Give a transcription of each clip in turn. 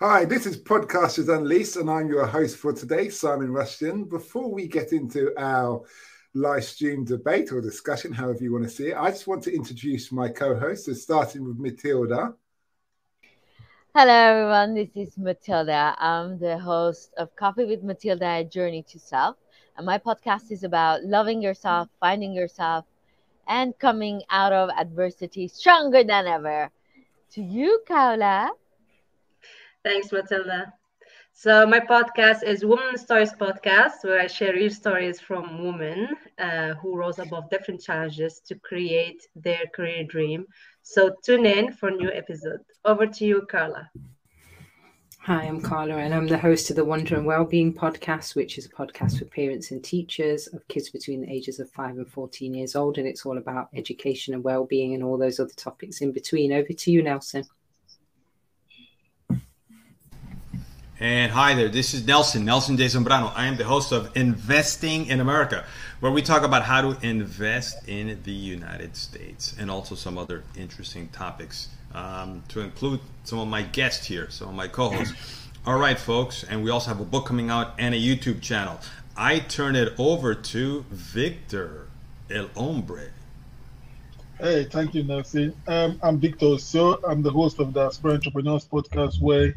Hi, this is Podcasters Unleashed, and I'm your host for today, Simon Rushton. Before we get into our live stream debate or discussion, however you want to see it, I just want to introduce my co hosts, starting with Matilda. Hello, everyone. This is Matilda. I'm the host of Coffee with Matilda, A Journey to Self. And my podcast is about loving yourself, finding yourself, and coming out of adversity stronger than ever. To you, Kaula. Thanks, Matilda. So my podcast is Women Stories Podcast, where I share real stories from women uh, who rose above different challenges to create their career dream. So tune in for new episode. Over to you, Carla. Hi, I'm Carla, and I'm the host of the Wonder and Wellbeing podcast, which is a podcast for parents and teachers of kids between the ages of 5 and 14 years old. And it's all about education and well-being and all those other topics in between. Over to you, Nelson. And hi there, this is Nelson, Nelson De Zambrano. I am the host of Investing in America, where we talk about how to invest in the United States and also some other interesting topics um, to include some of my guests here, some of my co hosts. All right, folks, and we also have a book coming out and a YouTube channel. I turn it over to Victor El Hombre. Hey, thank you, Nelson. Um, I'm Victor So I'm the host of the Aspire Entrepreneurs podcast, where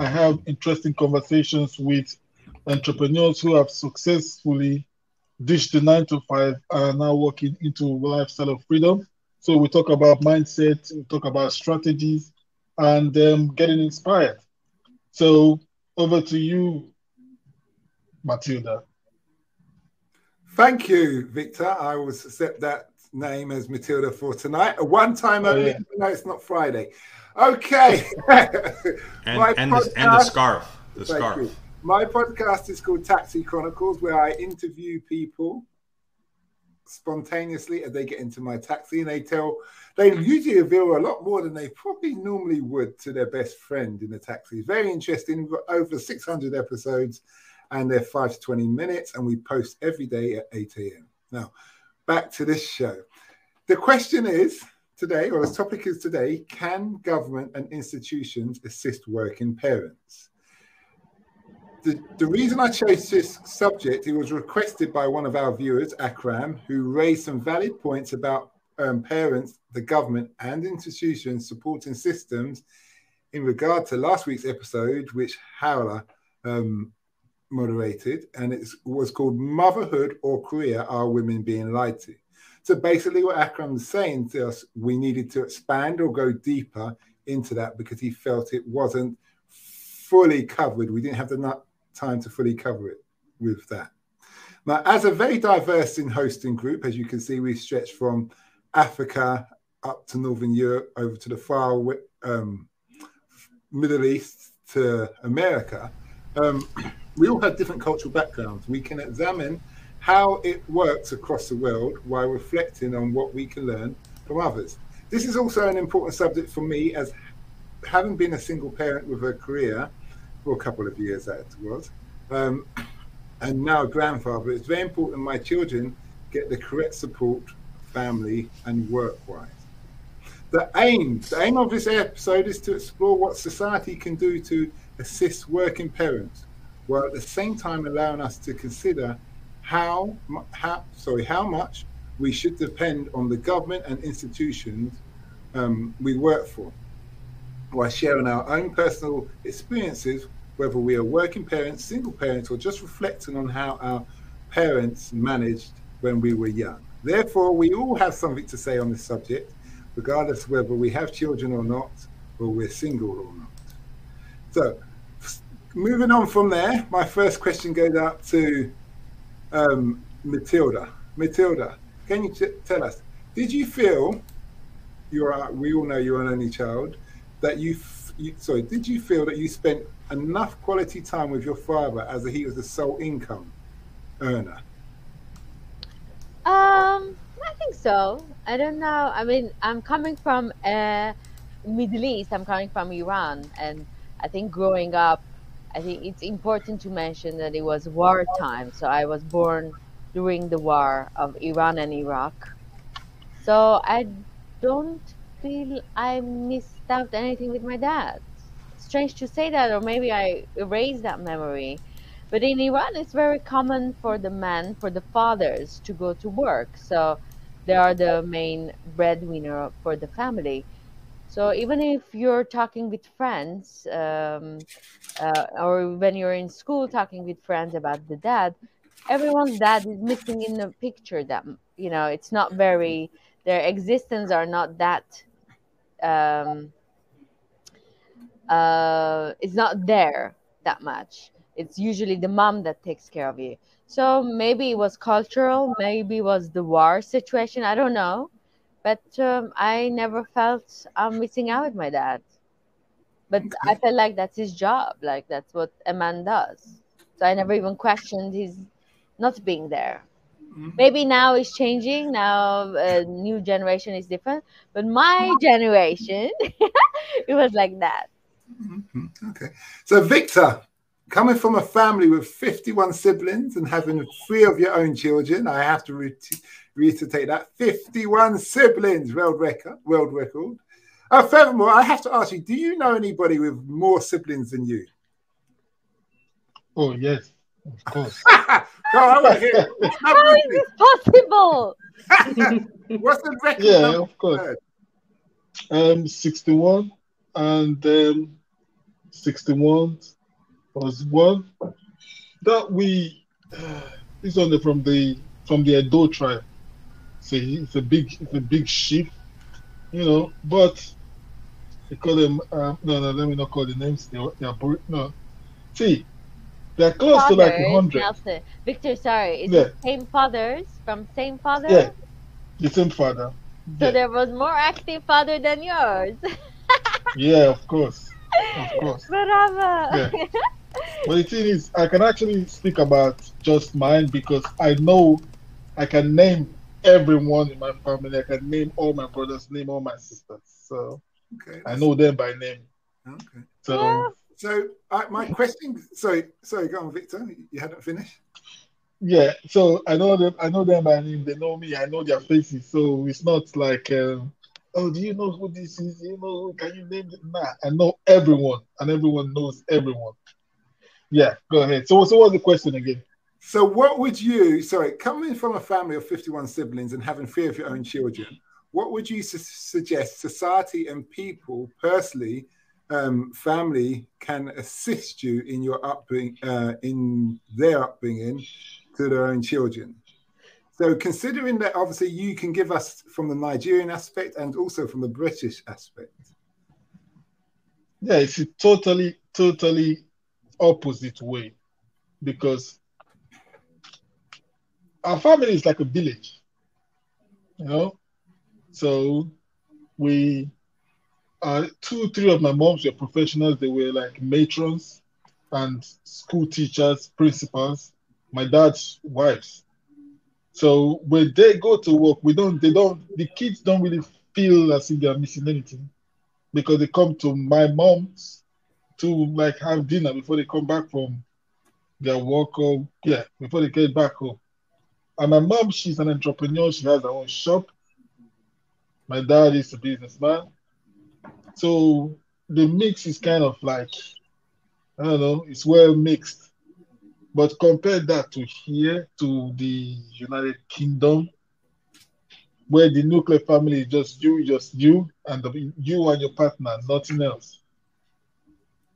I have interesting conversations with entrepreneurs who have successfully ditched the nine to five and are now working into a lifestyle of freedom. So we talk about mindset, we talk about strategies, and um, getting inspired. So over to you, Matilda. Thank you, Victor. I will accept that name as Matilda for tonight. A one time oh, only. Yeah. No, it's not Friday. Okay. and, and, the, and, the, scarf. The scarf. You. My podcast is called Taxi Chronicles, where I interview people spontaneously as they get into my taxi and they tell they usually reveal a lot more than they probably normally would to their best friend in the taxi. It's very interesting. We've got over 600 episodes and they're 5 to 20 minutes and we post every day at 8 a.m. Now, back to this show. The question is today, or the topic is today, can government and institutions assist working parents? The, the reason I chose this subject, it was requested by one of our viewers, Akram, who raised some valid points about um, parents, the government, and institutions supporting systems in regard to last week's episode, which Howler um, moderated, and it was called Motherhood or Career Are Women Being Lied to? So basically, what Akram was saying to us, we needed to expand or go deeper into that because he felt it wasn't fully covered. We didn't have the time to fully cover it with that. Now, as a very diverse in hosting group, as you can see, we stretch from Africa up to Northern Europe, over to the far um, Middle East to America. Um, we all have different cultural backgrounds. We can examine how it works across the world while reflecting on what we can learn from others. This is also an important subject for me as having been a single parent with a career for a couple of years that was, um, and now a grandfather. It's very important my children get the correct support, family and work-wise. The aim, the aim of this episode is to explore what society can do to assist working parents, while at the same time allowing us to consider how, how sorry, how much we should depend on the government and institutions um, we work for, while sharing our own personal experiences, whether we are working parents, single parents, or just reflecting on how our parents managed when we were young. Therefore, we all have something to say on this subject, regardless whether we have children or not, or we're single or not. So, moving on from there, my first question goes out to um, Matilda. Matilda, can you t- tell us? Did you feel you're? We all know you're an only child. That you, f- you, sorry, did you feel that you spent enough quality time with your father as he was the sole income earner? Um, I think so. I don't know. I mean, I'm coming from uh, Middle East. I'm coming from Iran, and I think growing up I think it's important to mention that it was wartime. So I was born during the war of Iran and Iraq. So I don't feel I missed out anything with my dad. strange to say that, or maybe I erased that memory. But in Iran, it's very common for the men, for the fathers, to go to work. So they are the main breadwinner for the family. So even if you're talking with friends, um, uh, or when you're in school talking with friends about the dad, everyone's dad is missing in the picture. That you know, it's not very their existence are not that. Um, uh, it's not there that much. It's usually the mom that takes care of you. So maybe it was cultural, maybe it was the war situation. I don't know, but um, I never felt I'm missing out with my dad. But. I felt like that's his job, like that's what a man does. So I never even questioned his not being there. Mm-hmm. Maybe now it's changing. Now a new generation is different, but my generation, it was like that. Mm-hmm. Okay, so Victor, coming from a family with 51 siblings and having three of your own children, I have to re- reiterate that 51 siblings, world record. World record. Uh, furthermore, I have to ask you: Do you know anybody with more siblings than you? Oh yes, of course. How is this possible? What's the record? Yeah, of course. Um, 61 and um, 61 was one that we uh, is only from the from the Edo tribe. So it's a big it's a big sheep, you know. But they call them uh, no no let me not call the names. They are, they are no. See, they're close fathers, to like a hundred. Victor, sorry, is yeah. same fathers from same father? Yeah, the same father. So yeah. there was more active father than yours. yeah, of course, of course. Bravo. Yeah. But the thing is, I can actually speak about just mine because I know I can name everyone in my family. I can name all my brothers, name all my sisters. So okay, I know them by name. Okay. So, yeah. so uh, my question. Sorry, sorry, go on, Victor. You hadn't finished. Yeah. So I know them. I know them by name. They know me. I know their faces. So it's not like. Um, oh, do you know who this is? You know, can you name it? Nah, I know everyone, and everyone knows everyone. Yeah, go ahead. So, so what's the question again? So, what would you, sorry, coming from a family of 51 siblings and having three of your own children, what would you su- suggest society and people personally, um, family, can assist you in your upbringing, uh, in their upbringing to their own children? So, considering that obviously you can give us from the Nigerian aspect and also from the British aspect. Yeah, it's totally, totally opposite way because our family is like a village, you know. So we, uh, two, three of my moms were professionals. They were like matrons and school teachers, principals. My dad's wives. So when they go to work, we don't. They don't. The kids don't really feel as if they are missing anything because they come to my mom's to like have dinner before they come back from their work or yeah, before they get back home. And my mom, she's an entrepreneur, she has her own shop. My dad is a businessman. So the mix is kind of like, I don't know, it's well mixed. But compare that to here, to the United Kingdom, where the nuclear family is just you, just you, and the, you and your partner, nothing else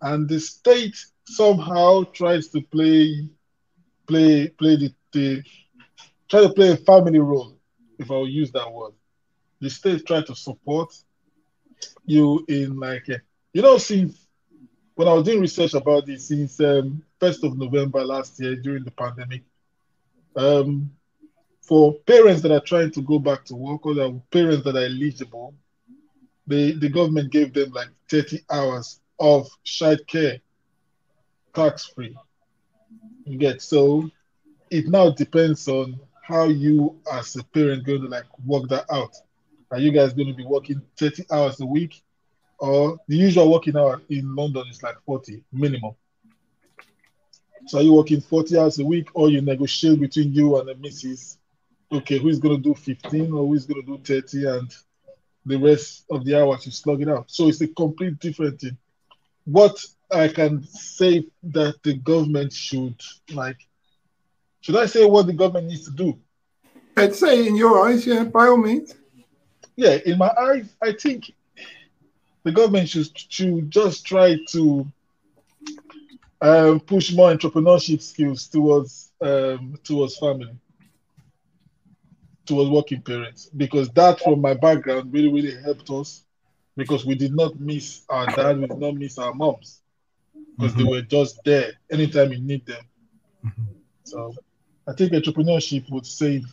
and the state somehow tries to play play play the, the try to play a family role, if I will use that word. The state try to support you in like a, you know since when I was doing research about this since um, first of November last year during the pandemic, um, for parents that are trying to go back to work or parents that are eligible, the, the government gave them like 30 hours of child care tax free. You get so it now depends on how you as a parent going to like work that out. Are you guys going to be working 30 hours a week? Or the usual working hour in London is like 40 minimum. So are you working 40 hours a week or you negotiate between you and the missus? Okay, who's gonna do 15 or who's gonna do 30 and the rest of the hours you slug it out. So it's a complete different thing. What I can say that the government should like. Should I say what the government needs to do? I'd say in your eyes, yeah, by all means. Yeah, in my eyes, I think the government should, should just try to um, push more entrepreneurship skills towards um, towards family, towards working parents, because that, from my background, really really helped us because we did not miss our dad, we did not miss our moms because mm-hmm. they were just there anytime you need them. Mm-hmm. So I think entrepreneurship would save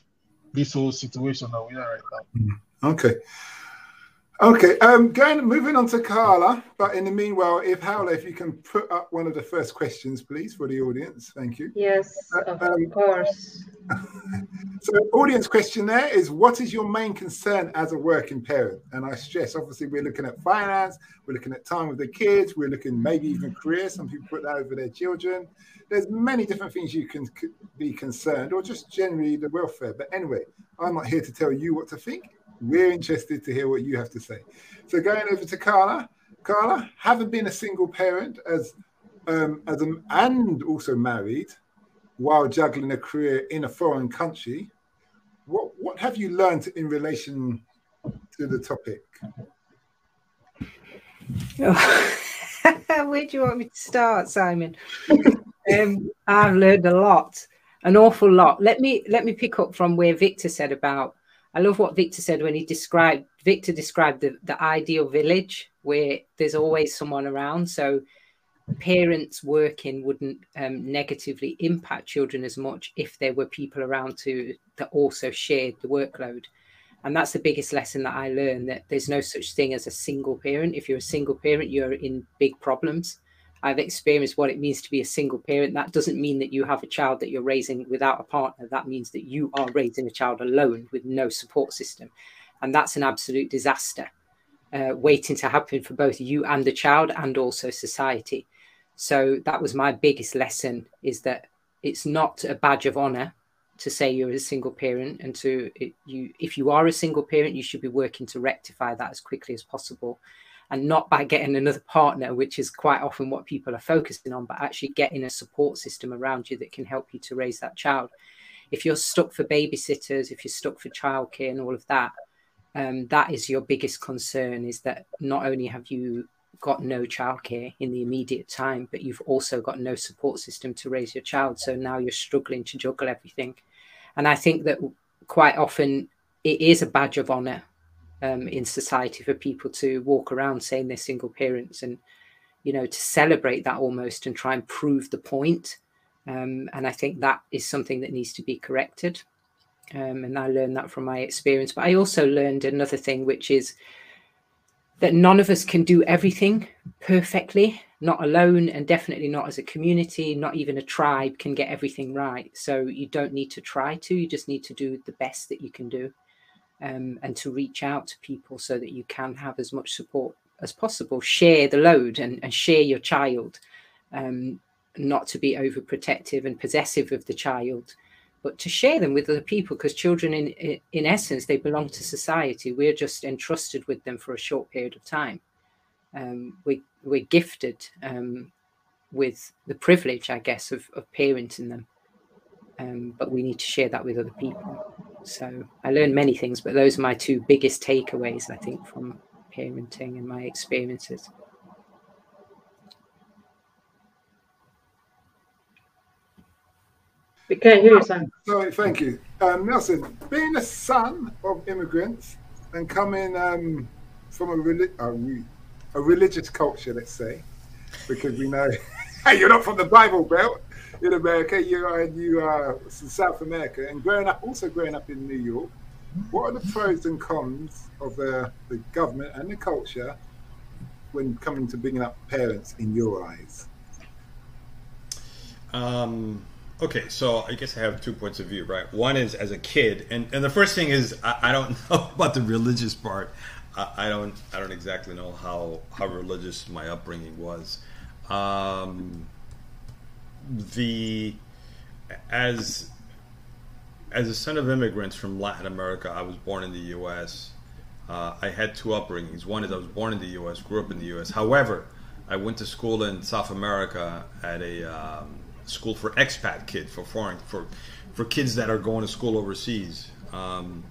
this whole situation that we are right now. Mm-hmm. Okay. Okay, um, going moving on to Carla, but in the meanwhile, if Howla, if you can put up one of the first questions, please, for the audience. Thank you. Yes, uh, of um, course. so, audience question there is: What is your main concern as a working parent? And I stress, obviously, we're looking at finance, we're looking at time with the kids, we're looking maybe even career. Some people put that over their children. There's many different things you can be concerned, or just generally the welfare. But anyway, I'm not here to tell you what to think we're interested to hear what you have to say. So going over to Carla. Carla, having been a single parent as um, as a, and also married while juggling a career in a foreign country, what what have you learned in relation to the topic? Where do you want me to start, Simon? um, I've learned a lot, an awful lot. Let me let me pick up from where Victor said about I love what Victor said when he described Victor described the, the ideal village where there's always someone around. So parents working wouldn't um, negatively impact children as much if there were people around to that also shared the workload. And that's the biggest lesson that I learned that there's no such thing as a single parent. If you're a single parent, you're in big problems. I've experienced what it means to be a single parent. That doesn't mean that you have a child that you're raising without a partner. That means that you are raising a child alone with no support system. And that's an absolute disaster uh, waiting to happen for both you and the child and also society. So that was my biggest lesson is that it's not a badge of honor to say you're a single parent and to it, you if you are a single parent you should be working to rectify that as quickly as possible and not by getting another partner, which is quite often what people are focusing on, but actually getting a support system around you that can help you to raise that child. If you're stuck for babysitters, if you're stuck for childcare and all of that, um, that is your biggest concern is that not only have you got no childcare in the immediate time, but you've also got no support system to raise your child. So now you're struggling to juggle everything. And I think that quite often it is a badge of honor um, in society for people to walk around saying they're single parents and you know to celebrate that almost and try and prove the point. Um, and i think that is something that needs to be corrected. Um, and i learned that from my experience. But i also learned another thing which is that none of us can do everything perfectly not alone and definitely not as a community not even a tribe can get everything right. So you don't need to try to you just need to do the best that you can do um, and to reach out to people so that you can have as much support as possible. Share the load and, and share your child, um, not to be overprotective and possessive of the child, but to share them with other people because children, in, in essence, they belong to society. We're just entrusted with them for a short period of time. Um, we, we're gifted um, with the privilege, I guess, of, of parenting them. Um, but we need to share that with other people. So I learned many things, but those are my two biggest takeaways, I think, from parenting and my experiences. We can't hear you, son. Sorry, thank you. Um, Nelson, being a son of immigrants and coming um, from a, a, a religious culture, let's say, because we know hey, you're not from the Bible Belt, in America, you are you are in South America, and growing up, also growing up in New York. What are the pros and cons of the, the government and the culture when coming to bringing up parents in your eyes? Um, okay, so I guess I have two points of view, right? One is as a kid, and, and the first thing is I, I don't know about the religious part. I, I, don't I don't exactly know how how religious my upbringing was. Um, the as as a son of immigrants from Latin America, I was born in the U.S. Uh, I had two upbringings. One is I was born in the U.S., grew up in the U.S. However, I went to school in South America at a um, school for expat kids, for foreign, for for kids that are going to school overseas. Um,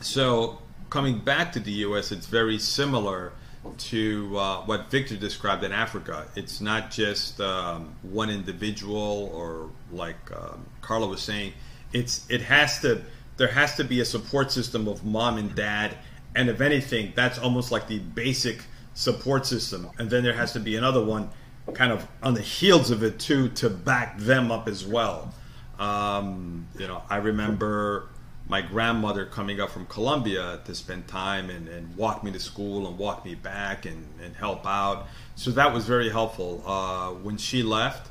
so coming back to the U.S., it's very similar to uh, what Victor described in Africa. It's not just um, one individual, or like um, Carla was saying, it's it has to there has to be a support system of mom and dad, and if anything, that's almost like the basic support system, and then there has to be another one, kind of on the heels of it too, to back them up as well. Um, you know, I remember my grandmother coming up from Colombia to spend time and, and walk me to school and walk me back and, and help out. So that was very helpful. Uh, when she left,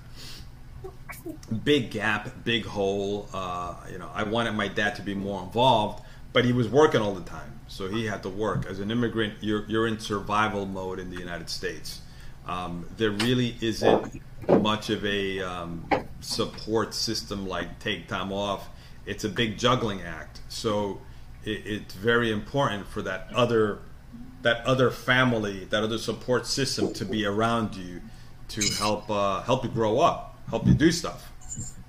big gap, big hole. Uh, you know, I wanted my dad to be more involved, but he was working all the time, so he had to work. As an immigrant, you're you're in survival mode in the United States. Um, there really isn't much of a um, support system like take time off. It's a big juggling act, so it, it's very important for that other that other family, that other support system to be around you to help uh, help you grow up help you do stuff.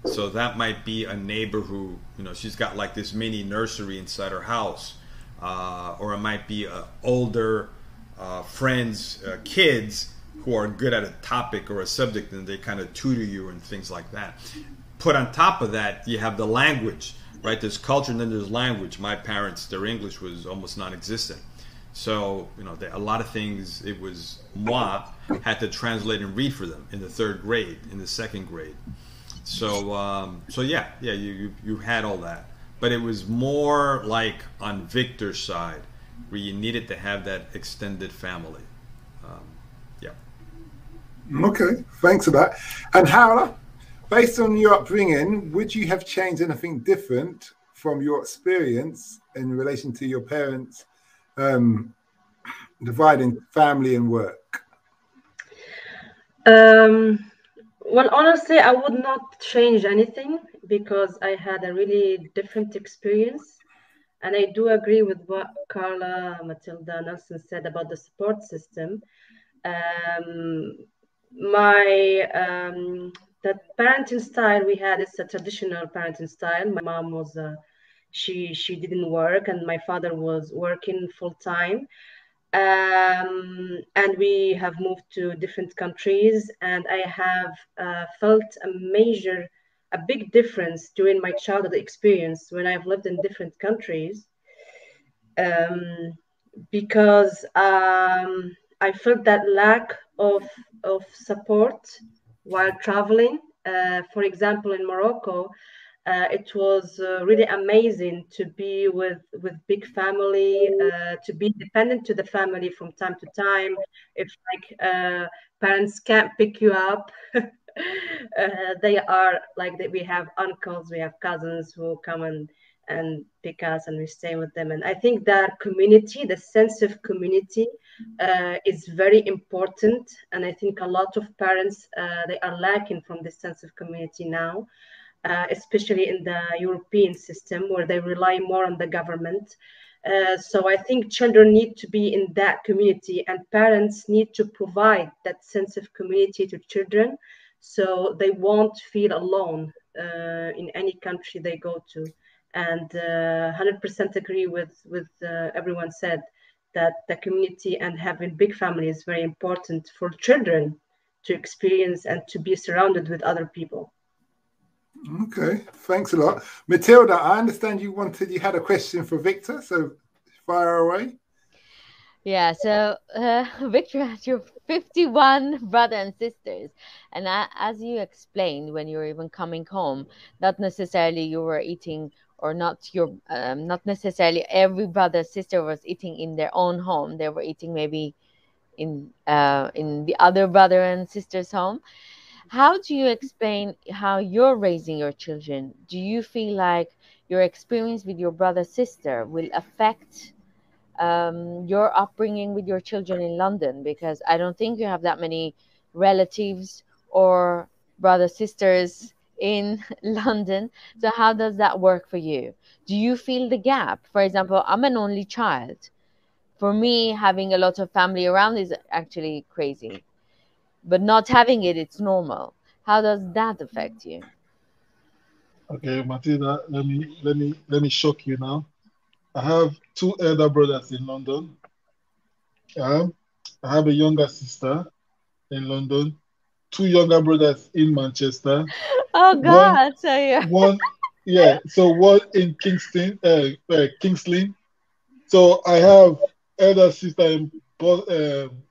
So that might be a neighbor who, you know, she's got like this mini nursery inside her house, uh, or it might be uh, older uh, friends, uh, kids who are good at a topic or a subject, and they kind of tutor you and things like that. Put on top of that, you have the language, right? There's culture and then there's language. My parents, their English was almost non-existent. So, you know, a lot of things, it was moi had to translate and read for them in the third grade, in the second grade. So, um, so yeah, yeah, you, you, you had all that. But it was more like on Victor's side, where you needed to have that extended family. Um, yeah. Okay, thanks for that. And Howler, based on your upbringing, would you have changed anything different from your experience in relation to your parents um, dividing family and work? Um, well, honestly, I would not change anything because I had a really different experience. And I do agree with what Carla Matilda Nelson said about the support system. Um, my um, the parenting style we had is a traditional parenting style. My mom was a she she didn't work and my father was working full time um, and we have moved to different countries and i have uh, felt a major a big difference during my childhood experience when i've lived in different countries um, because um, i felt that lack of of support while traveling. Uh, for example in morocco uh, it was uh, really amazing to be with with big family uh, to be dependent to the family from time to time. If like uh, parents can't pick you up uh, they are like that we have uncles we have cousins who come and and pick us and we stay with them and i think that community the sense of community uh, is very important and i think a lot of parents they are lacking from this sense of community now uh, especially in the European system where they rely more on the government. Uh, so I think children need to be in that community, and parents need to provide that sense of community to children, so they won't feel alone uh, in any country they go to. And 100% uh, agree with with uh, everyone said that the community and having big family is very important for children to experience and to be surrounded with other people. Okay, thanks a lot. Matilda, I understand you wanted, you had a question for Victor, so fire away. Yeah, so uh, Victor has your 51 brothers and sisters. And as you explained when you were even coming home, not necessarily you were eating or not your um, not necessarily every brother sister was eating in their own home they were eating maybe in uh, in the other brother and sister's home how do you explain how you're raising your children? Do you feel like your experience with your brother sister will affect um, your upbringing with your children in London? Because I don't think you have that many relatives or brother sisters in London. So how does that work for you? Do you feel the gap? For example, I'm an only child. for me, having a lot of family around is actually crazy, but not having it, it's normal. How does that affect you? Okay, Matilda, let me let me let me shock you now. I have two elder brothers in London. Um, I have a younger sister in London, two younger brothers in Manchester. Oh God! One, so yeah. one, yeah. So one in Kingston, uh, uh, Kingsley. So I have elder sister in um,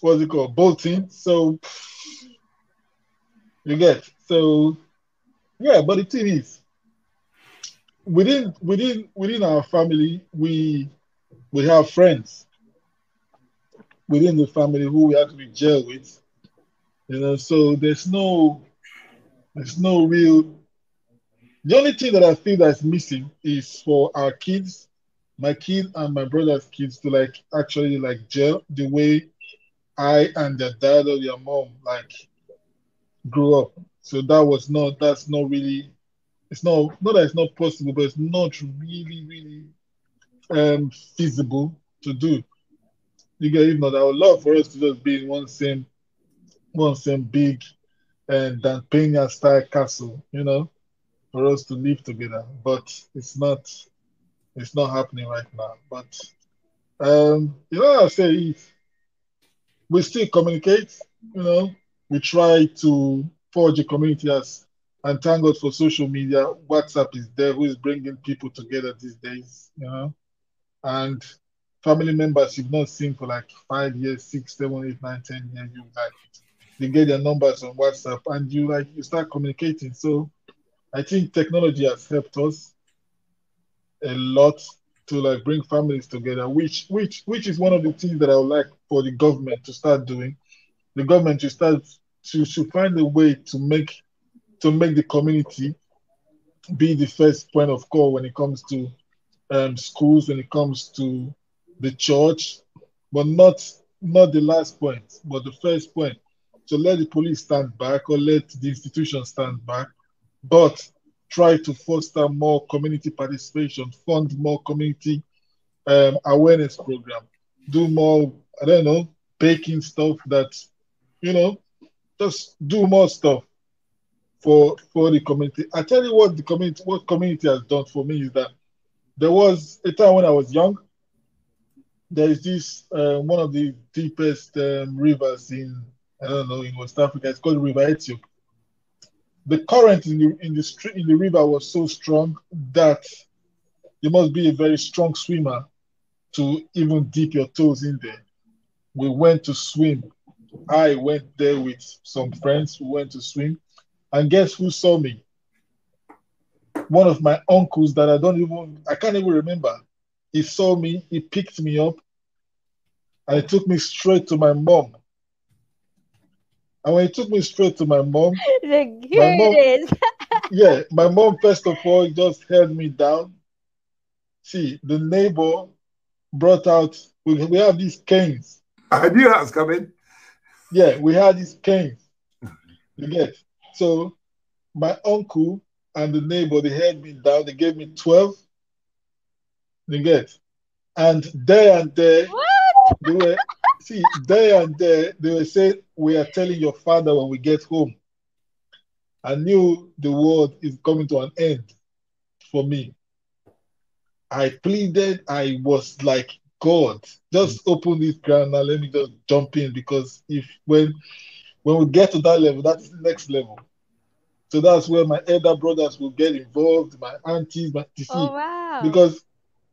what's it called, Bolton. So you get so yeah, but the thing is, within within within our family, we we have friends within the family who we actually gel with. You know, so there's no there's no real the only thing that I feel that's missing is for our kids, my kids and my brother's kids to like actually like gel the way I and their dad or their mom like grew up. So that was not that's not really it's not not that it's not possible, but it's not really, really um feasible to do. You get even though I would love for us to just be in one same one same big and Dan Pena style castle, you know, for us to live together. But it's not it's not happening right now. But um, you know I say we still communicate, you know, we try to forge a community as and thank God for social media. WhatsApp is there, who is bringing people together these days, you know. And family members you've not seen for like five years, six, seven, eight, nine, ten years, you like you get their numbers on WhatsApp and you like you start communicating. So I think technology has helped us a lot to like bring families together, which which which is one of the things that I would like for the government to start doing. The government to start to should find a way to make to make the community be the first point of call when it comes to um, schools, when it comes to the church, but not not the last point, but the first point. So let the police stand back or let the institution stand back, but try to foster more community participation, fund more community um, awareness program, do more, I don't know, baking stuff that, you know, just do more stuff for for the community. I tell you what the community what community has done for me is that there was a time when I was young. There is this uh, one of the deepest um, rivers in I don't know in West Africa. It's called River Ethiope. The current in the in the street in the river was so strong that you must be a very strong swimmer to even dip your toes in there. We went to swim I went there with some friends who went to swim, and guess who saw me? One of my uncles that I don't even, I can't even remember. He saw me, he picked me up, and he took me straight to my mom. And when he took me straight to my mom, my mom yeah, my mom first of all just held me down. See, the neighbor brought out. We, we have these canes. I knew that was coming. Yeah, we had these canes. You get so my uncle and the neighbor they held me down. They gave me twelve. You get, and there and there what? they were see there and there they will say, we are telling your father when we get home. I knew the world is coming to an end for me. I pleaded. I was like God, just hmm. open this ground now. Let me just jump in because if when when we get to that level, that's the next level. So that's where my elder brothers will get involved, my aunties, my TC. Oh, wow. Because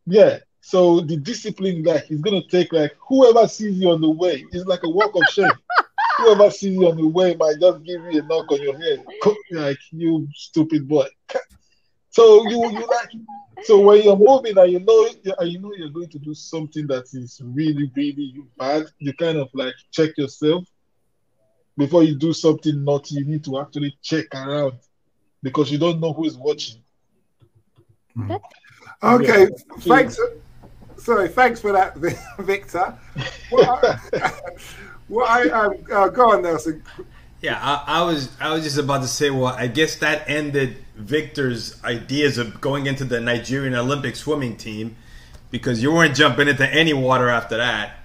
yeah, so the discipline like is gonna take like whoever sees you on the way, is like a walk of shame. whoever sees you on the way might just give you a knock on your head, like you stupid boy. So you you like so when you're moving and you know and you know you're going to do something that is really really bad, you kind of like check yourself before you do something naughty. You need to actually check around because you don't know who is watching. Hmm. Okay, yeah. thanks. Sorry, thanks for that, Victor. What I, what I uh, go on, Nelson. Yeah, I, I, was I was just about to say, well, I guess that ended Victor's ideas of going into the Nigerian Olympic swimming team because you weren't jumping into any water after that.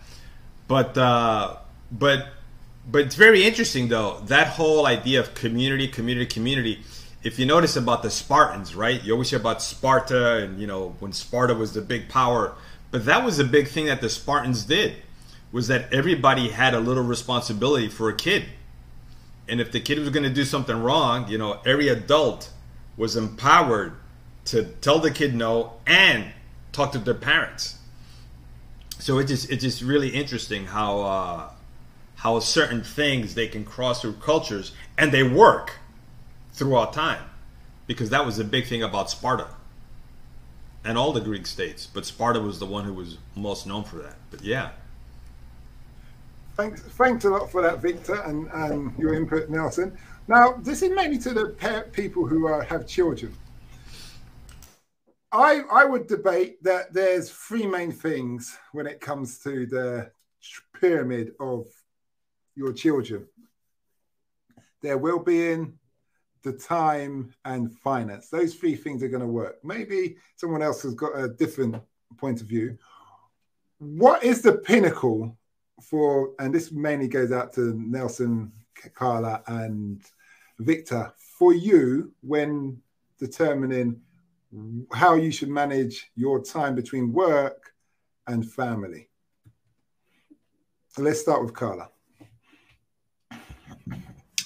But uh, but but it's very interesting though that whole idea of community, community, community. If you notice about the Spartans, right? You always hear about Sparta, and you know when Sparta was the big power. But that was a big thing that the Spartans did was that everybody had a little responsibility for a kid. And if the kid was going to do something wrong, you know, every adult was empowered to tell the kid no and talk to their parents. So it just it's just really interesting how uh, how certain things they can cross through cultures and they work throughout time because that was the big thing about Sparta and all the Greek states, but Sparta was the one who was most known for that. But yeah. Thanks, thanks a lot for that, Victor, and, and your input, Nelson. Now, this is mainly to the people who have children. I I would debate that there's three main things when it comes to the pyramid of your children. Their well-being, the time, and finance. Those three things are going to work. Maybe someone else has got a different point of view. What is the pinnacle for? And this mainly goes out to Nelson, Carla, and Victor. For you, when determining how you should manage your time between work and family. Let's start with Carla.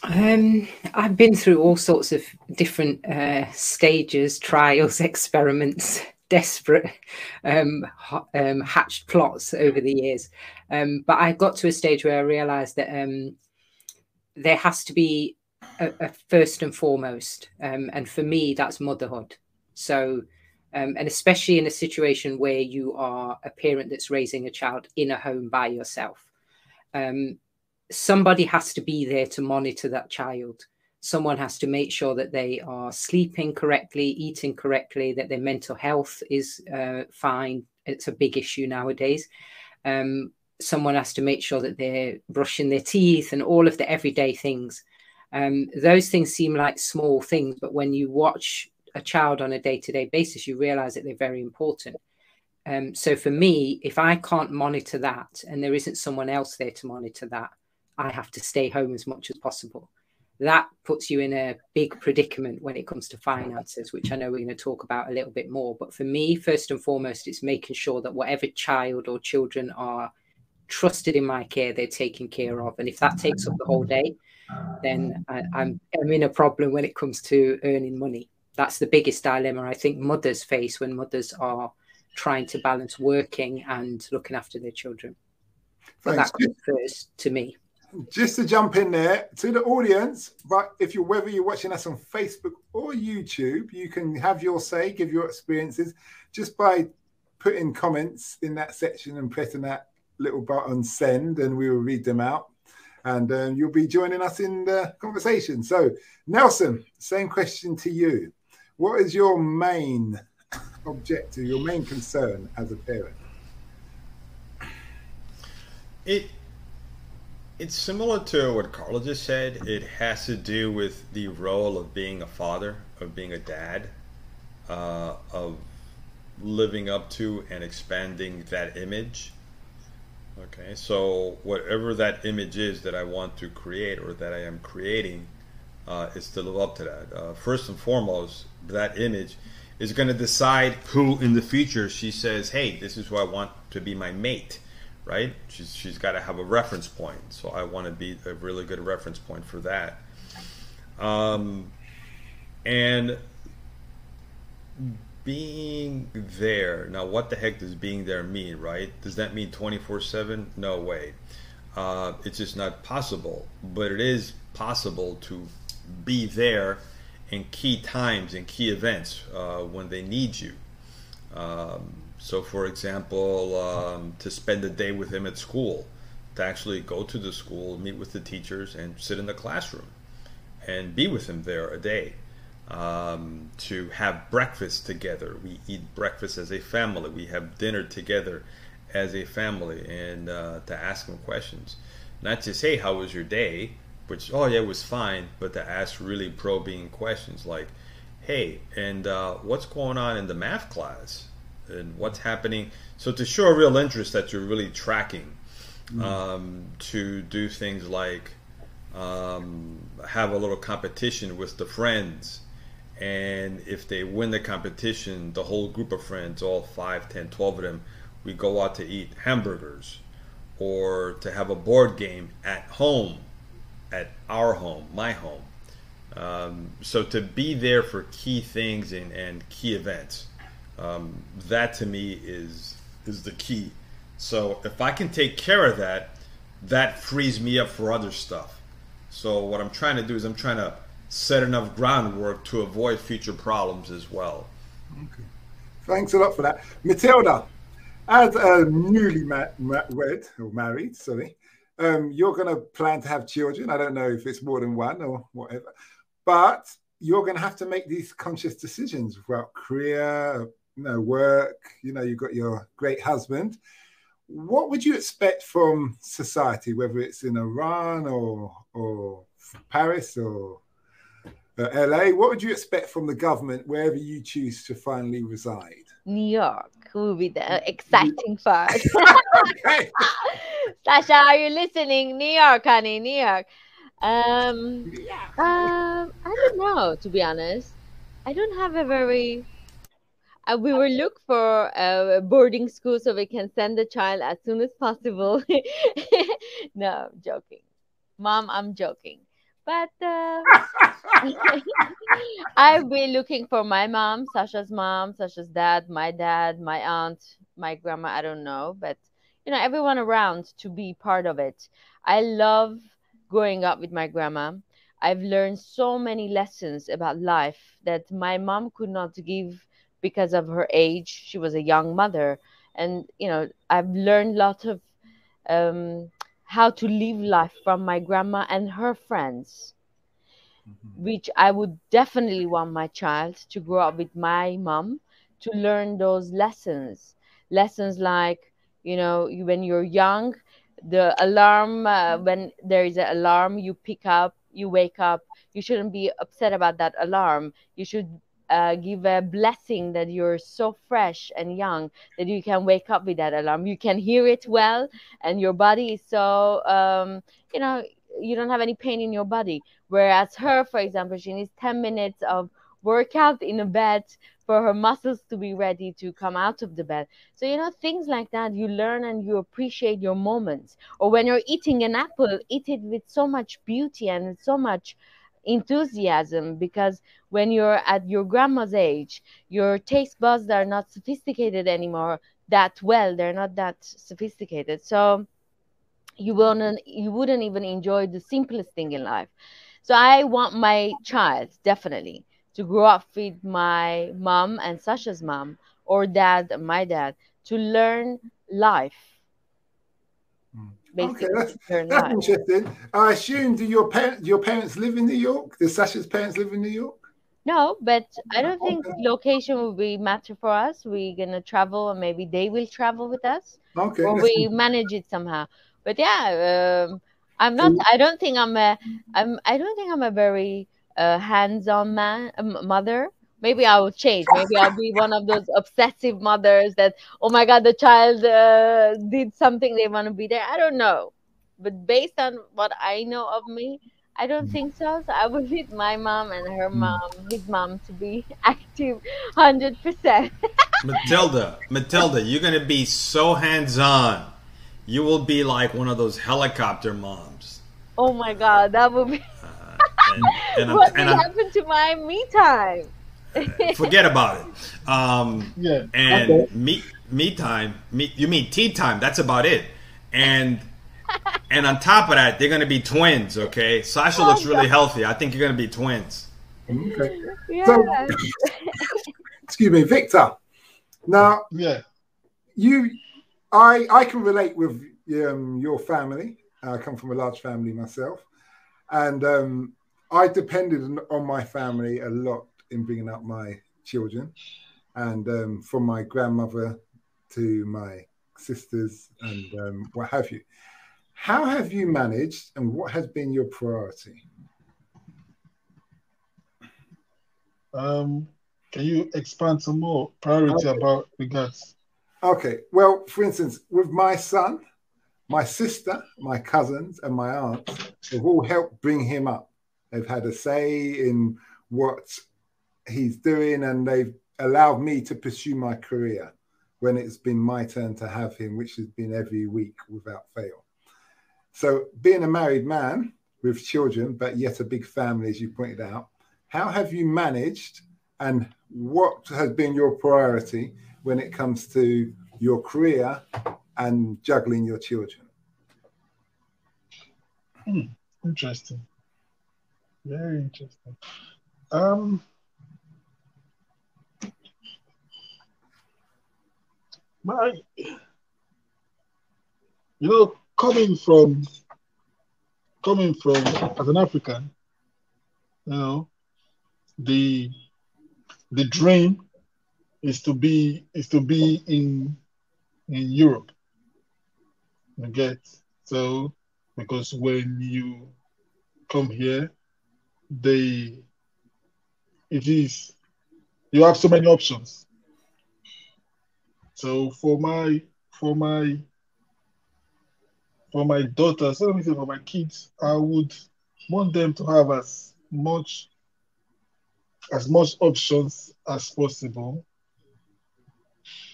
Um, I've been through all sorts of different uh, stages, trials, experiments, desperate um, um, hatched plots over the years. Um, but I got to a stage where I realized that um, there has to be a, a first and foremost. Um, and for me, that's motherhood. So, and especially in a situation where you are a parent that's raising a child in a home by yourself, um, somebody has to be there to monitor that child. Someone has to make sure that they are sleeping correctly, eating correctly, that their mental health is uh, fine. It's a big issue nowadays. Um, someone has to make sure that they're brushing their teeth and all of the everyday things. Um, those things seem like small things, but when you watch a child on a day-to-day basis you realize that they're very important um, so for me if i can't monitor that and there isn't someone else there to monitor that i have to stay home as much as possible. That puts you in a big predicament when it comes to finances which i know we're going to talk about a little bit more. But for me first and foremost it's making sure that whatever child or children are trusted in my care they're taken care of. And if that takes up the whole day then I, I'm, I'm in a problem when it comes to earning money. That's the biggest dilemma I think mothers face when mothers are trying to balance working and looking after their children. But that comes first to me. Just to jump in there to the audience, but if you're whether you're watching us on Facebook or YouTube, you can have your say, give your experiences just by putting comments in that section and pressing that little button send, and we will read them out. And um, you'll be joining us in the conversation. So, Nelson, same question to you. What is your main objective, your main concern as a parent? It it's similar to what Carla just said. It has to do with the role of being a father, of being a dad, uh, of living up to and expanding that image. Okay, so whatever that image is that I want to create or that I am creating uh, is to live up to that. Uh, first and foremost, that image is going to decide who in the future she says, hey, this is who I want to be my mate, right? She's, she's got to have a reference point. So I want to be a really good reference point for that. Um, and being there, now what the heck does being there mean, right? Does that mean 24 7? No way. Uh, it's just not possible. But it is possible to be there in key times and key events uh, when they need you. Um, so, for example, um, to spend a day with him at school, to actually go to the school, meet with the teachers, and sit in the classroom and be with him there a day. Um, to have breakfast together. We eat breakfast as a family. We have dinner together as a family, and uh, to ask him questions. Not just, hey, how was your day? which oh yeah it was fine but to ask really probing questions like hey and uh, what's going on in the math class and what's happening. So to show a real interest that you're really tracking, Mm. um, to do things like um, have a little competition with the friends. And if they win the competition, the whole group of friends, all 5, 10, 12 of them, we go out to eat hamburgers or to have a board game at home, at our home, my home. Um, so to be there for key things and, and key events, um, that to me is is the key. So if I can take care of that, that frees me up for other stuff. So what I'm trying to do is I'm trying to set enough groundwork to avoid future problems as well. Okay. Thanks a lot for that. Matilda, as a newly ma- ma- wed or married, sorry, um, you're going to plan to have children. I don't know if it's more than one or whatever, but you're going to have to make these conscious decisions about career, you know, work. You know, you've got your great husband. What would you expect from society, whether it's in Iran or or Paris or uh, LA? What would you expect from the government wherever you choose to finally reside? New York will be the exciting part. okay. Sasha, are you listening? New York, honey, New York. Um, um, I don't know, to be honest. I don't have a very. Uh, we will look for a boarding school so we can send the child as soon as possible. no, I'm joking. Mom, I'm joking. But uh, I'll be looking for my mom, Sasha's mom, Sasha's dad, my dad, my aunt, my grandma. I don't know, but you know, everyone around to be part of it. I love growing up with my grandma. I've learned so many lessons about life that my mom could not give because of her age. She was a young mother, and you know, I've learned lots of um, how to live life from my grandma and her friends which I would definitely want my child to grow up with my mom to learn those lessons. Lessons like, you know, you- when you're young, the alarm, uh, when there is an alarm, you pick up, you wake up. You shouldn't be upset about that alarm. You should uh, give a blessing that you're so fresh and young that you can wake up with that alarm. You can hear it well, and your body is so, um, you know, you don't have any pain in your body. Whereas her, for example, she needs 10 minutes of workout in a bed for her muscles to be ready to come out of the bed. So, you know, things like that, you learn and you appreciate your moments. Or when you're eating an apple, eat it with so much beauty and so much enthusiasm because when you're at your grandma's age, your taste buds are not sophisticated anymore that well. They're not that sophisticated. So, you wouldn't you wouldn't even enjoy the simplest thing in life so i want my child definitely to grow up with my mom and sasha's mom or dad my dad to learn life Okay, that's, that's interesting. I assume do your parents your parents live in New York? Does Sasha's parents live in New York? no but i don't think Okay. location will be matter for us we're gonna travel and maybe they will travel with us Okay. or we manage it somehow but yeah um, i'm not i don't think i'm a i'm i don't think i'm a very uh, hands-on man mother maybe i will change. Maybe i'll be one of those obsessive mothers that oh my god the child uh, did something they want to be there. I don't know. But based on what i know of me i don't mm. think so. So i would need my mom and her mm. mom his mom to be active 100% Matilda, Matilda, you're gonna be so hands-on. You will be like one of those helicopter moms. oh my god that would be uh, And, and, what I'm, and I'm, happen to my me time forget about it. Um, Yeah. and Okay. me me time me you mean tea time that's about it and and on top of that they're gonna be twins okay sasha looks really healthy i think you're gonna be twins Okay. yeah So- Excuse me, Victor. Now Yeah. you I I can relate with um, your family. I come from a large family myself, and um, I depended on- on my family a lot in bringing up my children, and um, from my grandmother to my sisters and um, what have you. How have you managed, and what has been your priority? Um, can you expand some more priority okay. about regards? Okay. Well, for instance, with my son, my sister, my cousins, and my aunts have all helped bring him up. They've had a say in what he's doing, and they've allowed me to pursue my career when it's been my turn to have him, which has been every week without fail. So, being a married man with children, but yet a big family, as you pointed out, how have you managed and what has been your priority when it comes to your career and juggling your children? Hmm, interesting. Very interesting. Um, my, you know, coming from coming from as an African, you know, the the dream is to be is to be in in Europe. You get so because when you come here, they it is you have so many options. So for my for my for my daughters, let me say for my kids, I would want them to have as much as much options as possible.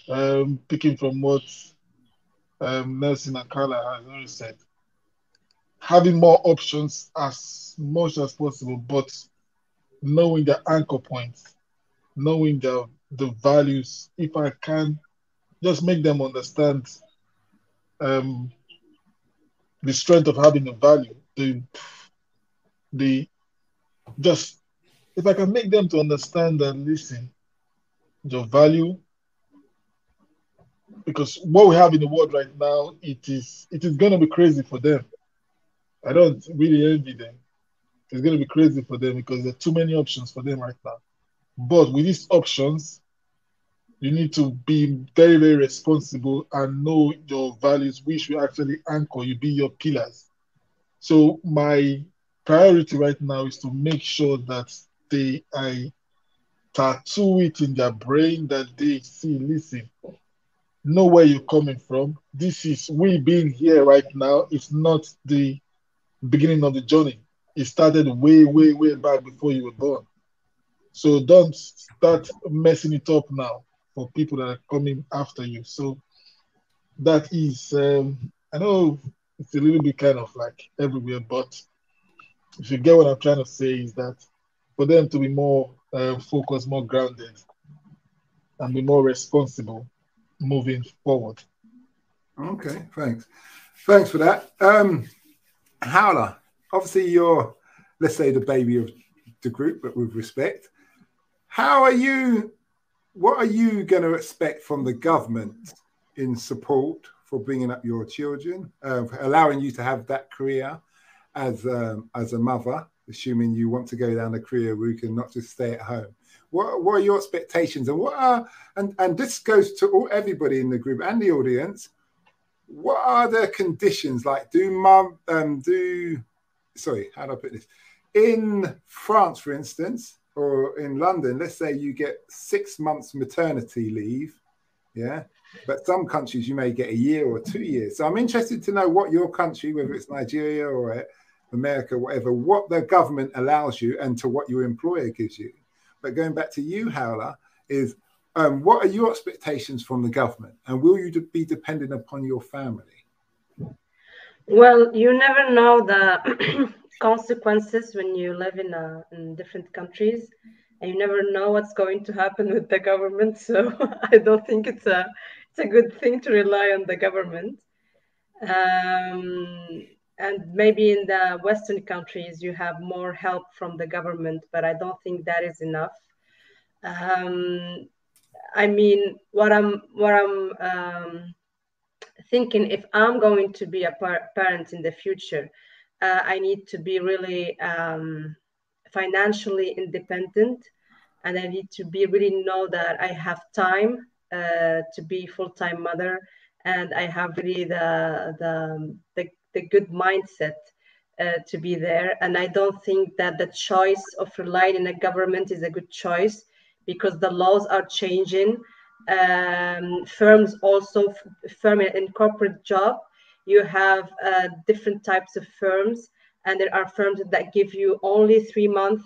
Um, picking from what um, Nelson and Carla has already said, having more options as much as possible, but knowing the anchor points, knowing the the values. If I can just make them understand um, the strength of having a value, the the just if I can make them to understand and listen, your value, because what we have in the world right now, it is it is gonna be crazy for them. I don't really envy them. It's gonna be crazy for them because there are too many options for them right now. But with these options, you need to be very, very responsible and know your values, which will actually anchor you, be your pillars. So my priority right now is to make sure that they I tattoo it in their brain that they see, listen, know where you're coming from. This is we being here right now. It's not the beginning of the journey. It started way, way, way back before you were born. So don't start messing it up now for people that are coming after you. So that is, um, I know it's a little bit kind of like everywhere, but if you get what I'm trying to say, is that for them to be more uh, focused, more grounded, and be more responsible moving forward. Okay, thanks. Thanks for that. Um, Hala, obviously you're, let's say, the baby of the group, but with respect. How are you? What are you going to expect from the government in support for bringing up your children, uh, allowing you to have that career as um, as a mother, assuming you want to go down the career route and not just stay at home. What, what are your expectations, and what are and and this goes to all, everybody in the group and the audience. What are the conditions like? Do mum um, do sorry, how do I put this? In France, for instance, or in London, let's say you get six months maternity leave, yeah. But some countries you may get a year or two years. So I'm interested to know what your country, whether it's Nigeria or America, whatever, what the government allows you and to what your employer gives you. But going back to you, Hala, is um, what are your expectations from the government, and will you be dependent upon your family? Well, you never know the consequences when you live in, a, in different countries, and you never know what's going to happen with the government. So I don't think it's a it's a good thing to rely on the government. Um, and maybe in the western countries you have more help from the government but i don't think that is enough um, i mean what i'm what i'm um, thinking if i'm going to be a par- parent in the future uh, i need to be really um, financially independent and i need to be really know that i have time uh, to be full-time mother and i have really the the, the the good mindset uh, to be there. And I don't think that the choice of relying in a government is a good choice because the laws are changing. Um, firms also, firm in corporate job, you have uh, different types of firms, and there are firms that give you only three months.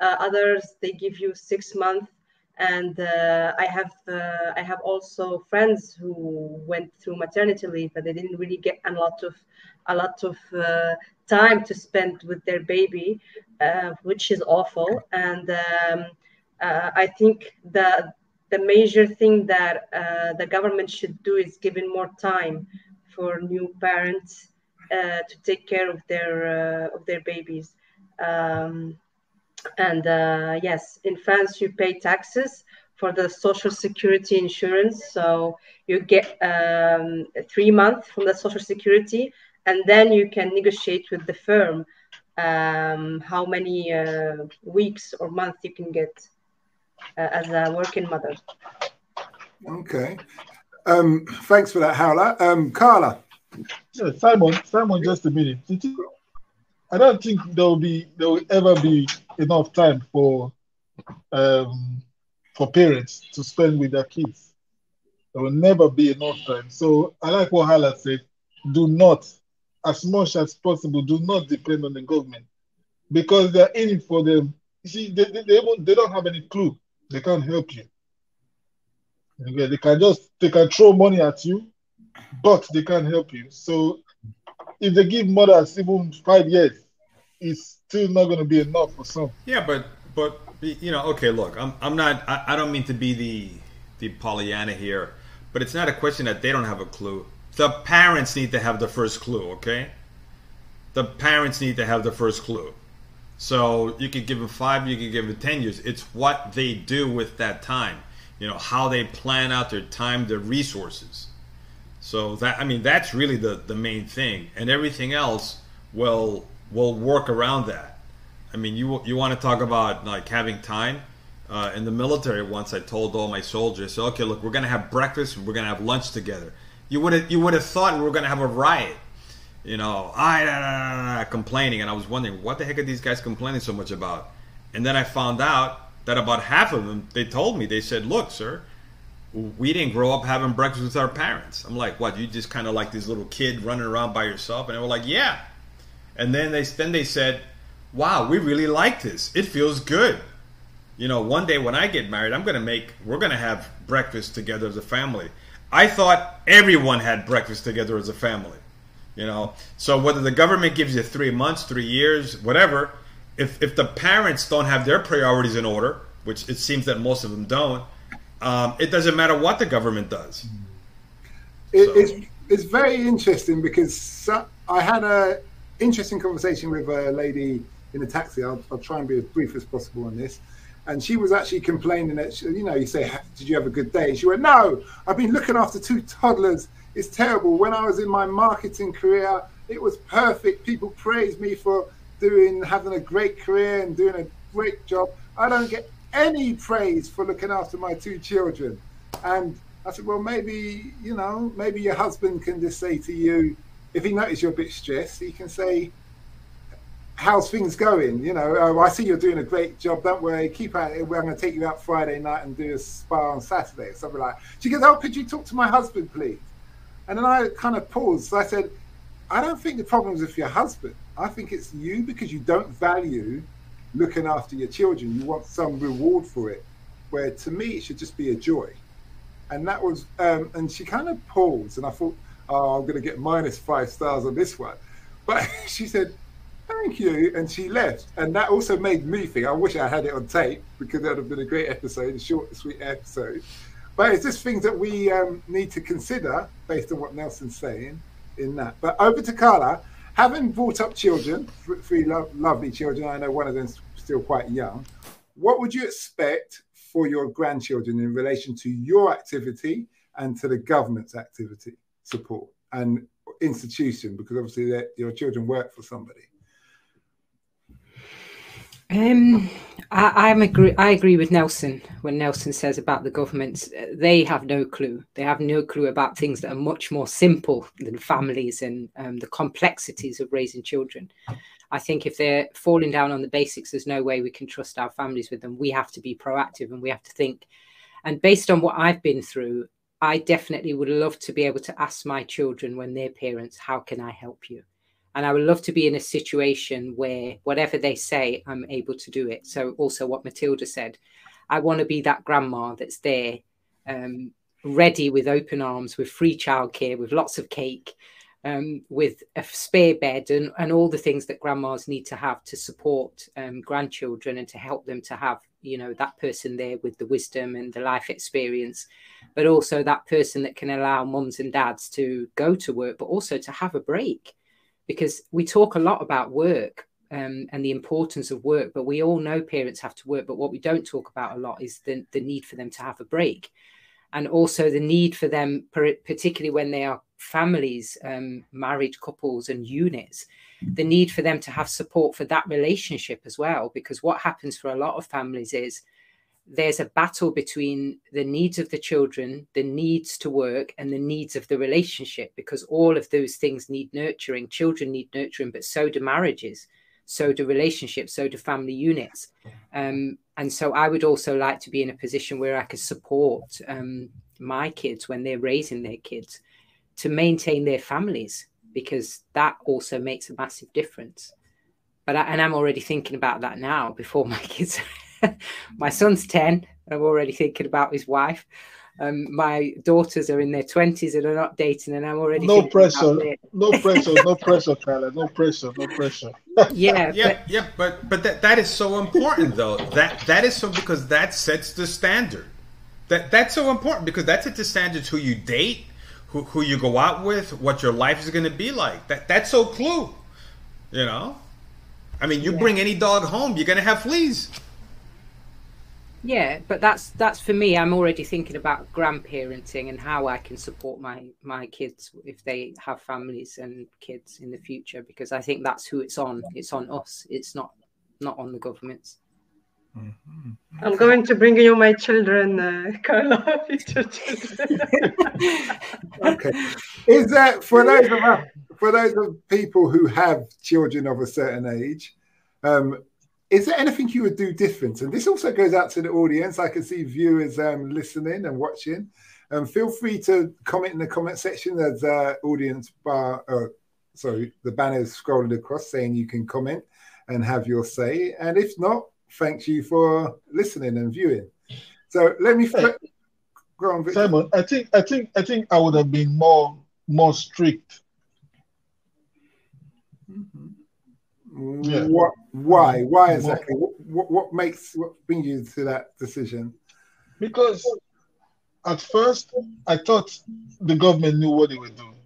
Uh, others they give you six months and uh, I have uh, I have also friends who went through maternity leave, but they didn't really get a lot of a lot of uh, time to spend with their baby, uh, which is awful. And um, uh, I think the the major thing that the government should do is giving more time for new parents to take care of their of their babies. Um, and uh, yes, in France, you pay taxes for the social security insurance. So you get um, three months from the social security, and then you can negotiate with the firm um, how many uh, weeks or months you can get uh, as a working mother. Okay. Um, thanks for that, Hala. Um, Carla. Yeah, Simon, Simon, just a minute. I don't think there will be there will ever be enough time for um, for parents to spend with their kids. There will never be enough time. So I like what Hala said. Do not, as much as possible, do not depend on the government because they're in it for them. You see, they, they, they, they don't have any clue. They can't help you. They can just they can throw money at you, but they can't help you. So if they give mothers even five years, it's still not going to be enough for some. Yeah, but but you know, okay, look, I'm I'm not I, I don't mean to be the the Pollyanna here, but it's not a question that they don't have a clue. The parents need to have the first clue, okay? The parents need to have the first clue. So you could give them five, you could give them ten years. It's what they do with that time. You know how they plan out their time, their resources. So that I mean that's really the the main thing, and everything else will will work around that. I mean, you you want to talk about like having time. Uh, in the military, once I told all my soldiers, "Okay, look, we're gonna have breakfast, we're gonna have lunch together." You would have you would have thought we were gonna have a riot, you know, I complaining, and I was wondering what the heck are these guys complaining so much about? And then I found out that about half of them, they told me, they said, "Look, sir, we didn't grow up having breakfast with our parents." I'm like, "What? You just kind of like this little kid running around by yourself?" And they were like, "Yeah." And then they then they said, "Wow, we really like this. It feels good." You know, one day when I get married, I'm to make we're to have breakfast together as a family. I thought everyone had breakfast together as a family. You know, so whether the government gives you 3 months, 3 years, whatever, if if the parents don't have their priorities in order, which it seems that most of them don't, um, it doesn't matter what the government does. It, so. It's it's very interesting because I had a interesting conversation with a lady in a taxi. I'll, I'll, try and be as brief as possible on this. And she was actually complaining that, she, you know, you say, Did you have a good day? And she went, No, I've been looking after two toddlers. It's terrible. When I was in my marketing career, it was perfect. People praised me for doing, having a great career and doing a great job. I don't get any praise for looking after my two children. And I said, Well, maybe, you know, maybe your husband can just say to you, if he notices you're a bit stressed, he can say, "How's things going? You know, oh, I see you're doing a great job. Don't worry, keep at it. We're going to take you out Friday night and do a spa on Saturday or something like." That. She goes, "Oh, could you talk to my husband, please?" And then I kind of paused. So I said, "I don't think the problem is with your husband. I think it's you because you don't value looking after your children. You want some reward for it. Where to me, it should just be a joy." And that was, um, and she kind of paused, and I thought oh, I'm going to get minus five stars on this one. But she said, thank you. And she left. And that also made me think, I wish I had it on tape because that would have been a great episode, a short, sweet episode. But it's just things that we um, need to consider based on what Nelson's saying in that. But over to Carla. Having brought up children, three lo- lovely children, I know one of them's still quite young. What would you expect for your grandchildren in relation to your activity and to the government's activity? support and institution because obviously your children work for somebody um, I, I'm agree. I agree with Nelson when Nelson says about the governments. They have no clue. They have no clue about things that are much more simple than families and um, the complexities of raising children. I think if they're falling down on the basics, there's no way we can trust our families with them. We have to be proactive and we have to think. And based on what I've been through, I definitely would love to be able to ask my children when they're parents, how can I help you? And I would love to be in a situation where whatever they say, I'm able to do it. So, also what Matilda said, I want to be that grandma that's there, um, ready with open arms, with free childcare, with lots of cake, um, with a spare bed, and, and all the things that grandmas need to have to support um, grandchildren and to help them to have, you know, that person there with the wisdom and the life experience, but also that person that can allow mums and dads to go to work, but also to have a break because we talk a lot about work um, and the importance of work, but we all know parents have to work. But what we don't talk about a lot is the, the need for them to have a break. And also the need for them, particularly when they are families, um, married couples, and units, the need for them to have support for that relationship as well. Because what happens for a lot of families is there's a battle between the needs of the children, the needs to work, and the needs of the relationship, because all of those things need nurturing. Children need nurturing, but so do marriages, so do relationships, so do family units. Um, and so I would also like to be in a position where I could support um, my kids when they're raising their kids to maintain their families, because that also makes a massive difference. But I, and I'm already thinking about that now before my kids my son's 10. I'm already thinking about his wife. Um, my daughters are in their 20s and are not dating, and I'm already no pressure, no pressure, no pressure, Tyler, no pressure, no pressure. yeah, yeah, but, yeah, but but that, that is so important though. That that is so because that sets the standard. That that's so important because that sets the standards who you date, who who you go out with, what your life is going to be like. That that's so clue. You know, I mean, you yeah. bring any dog home, you're going to have fleas. Yeah, but that's that's for me. I'm already thinking about grandparenting and how I can support my my kids if they have families and kids in the future because I think that's who it's on. It's on us. It's not not on the governments. Mm-hmm. I'm going to bring you my children, uh, Carla. okay. Is that for those of us, for those of people who have children of a certain age? Um, is there anything you would do different? And this also goes out to the audience. I can see viewers um, listening and watching. Um, feel free to comment in the comment section. There's uh, audience bar, uh, sorry, the banner is scrolling across saying you can comment and have your say. And if not, thank you for listening and viewing. So let me hey, go on, Victor. Simon. I think I think I think I would have been more more strict. Mm-hmm. Yeah. What? Why? Why exactly? What, what makes what brings you to that decision? Because at first I thought the government knew what they were doing,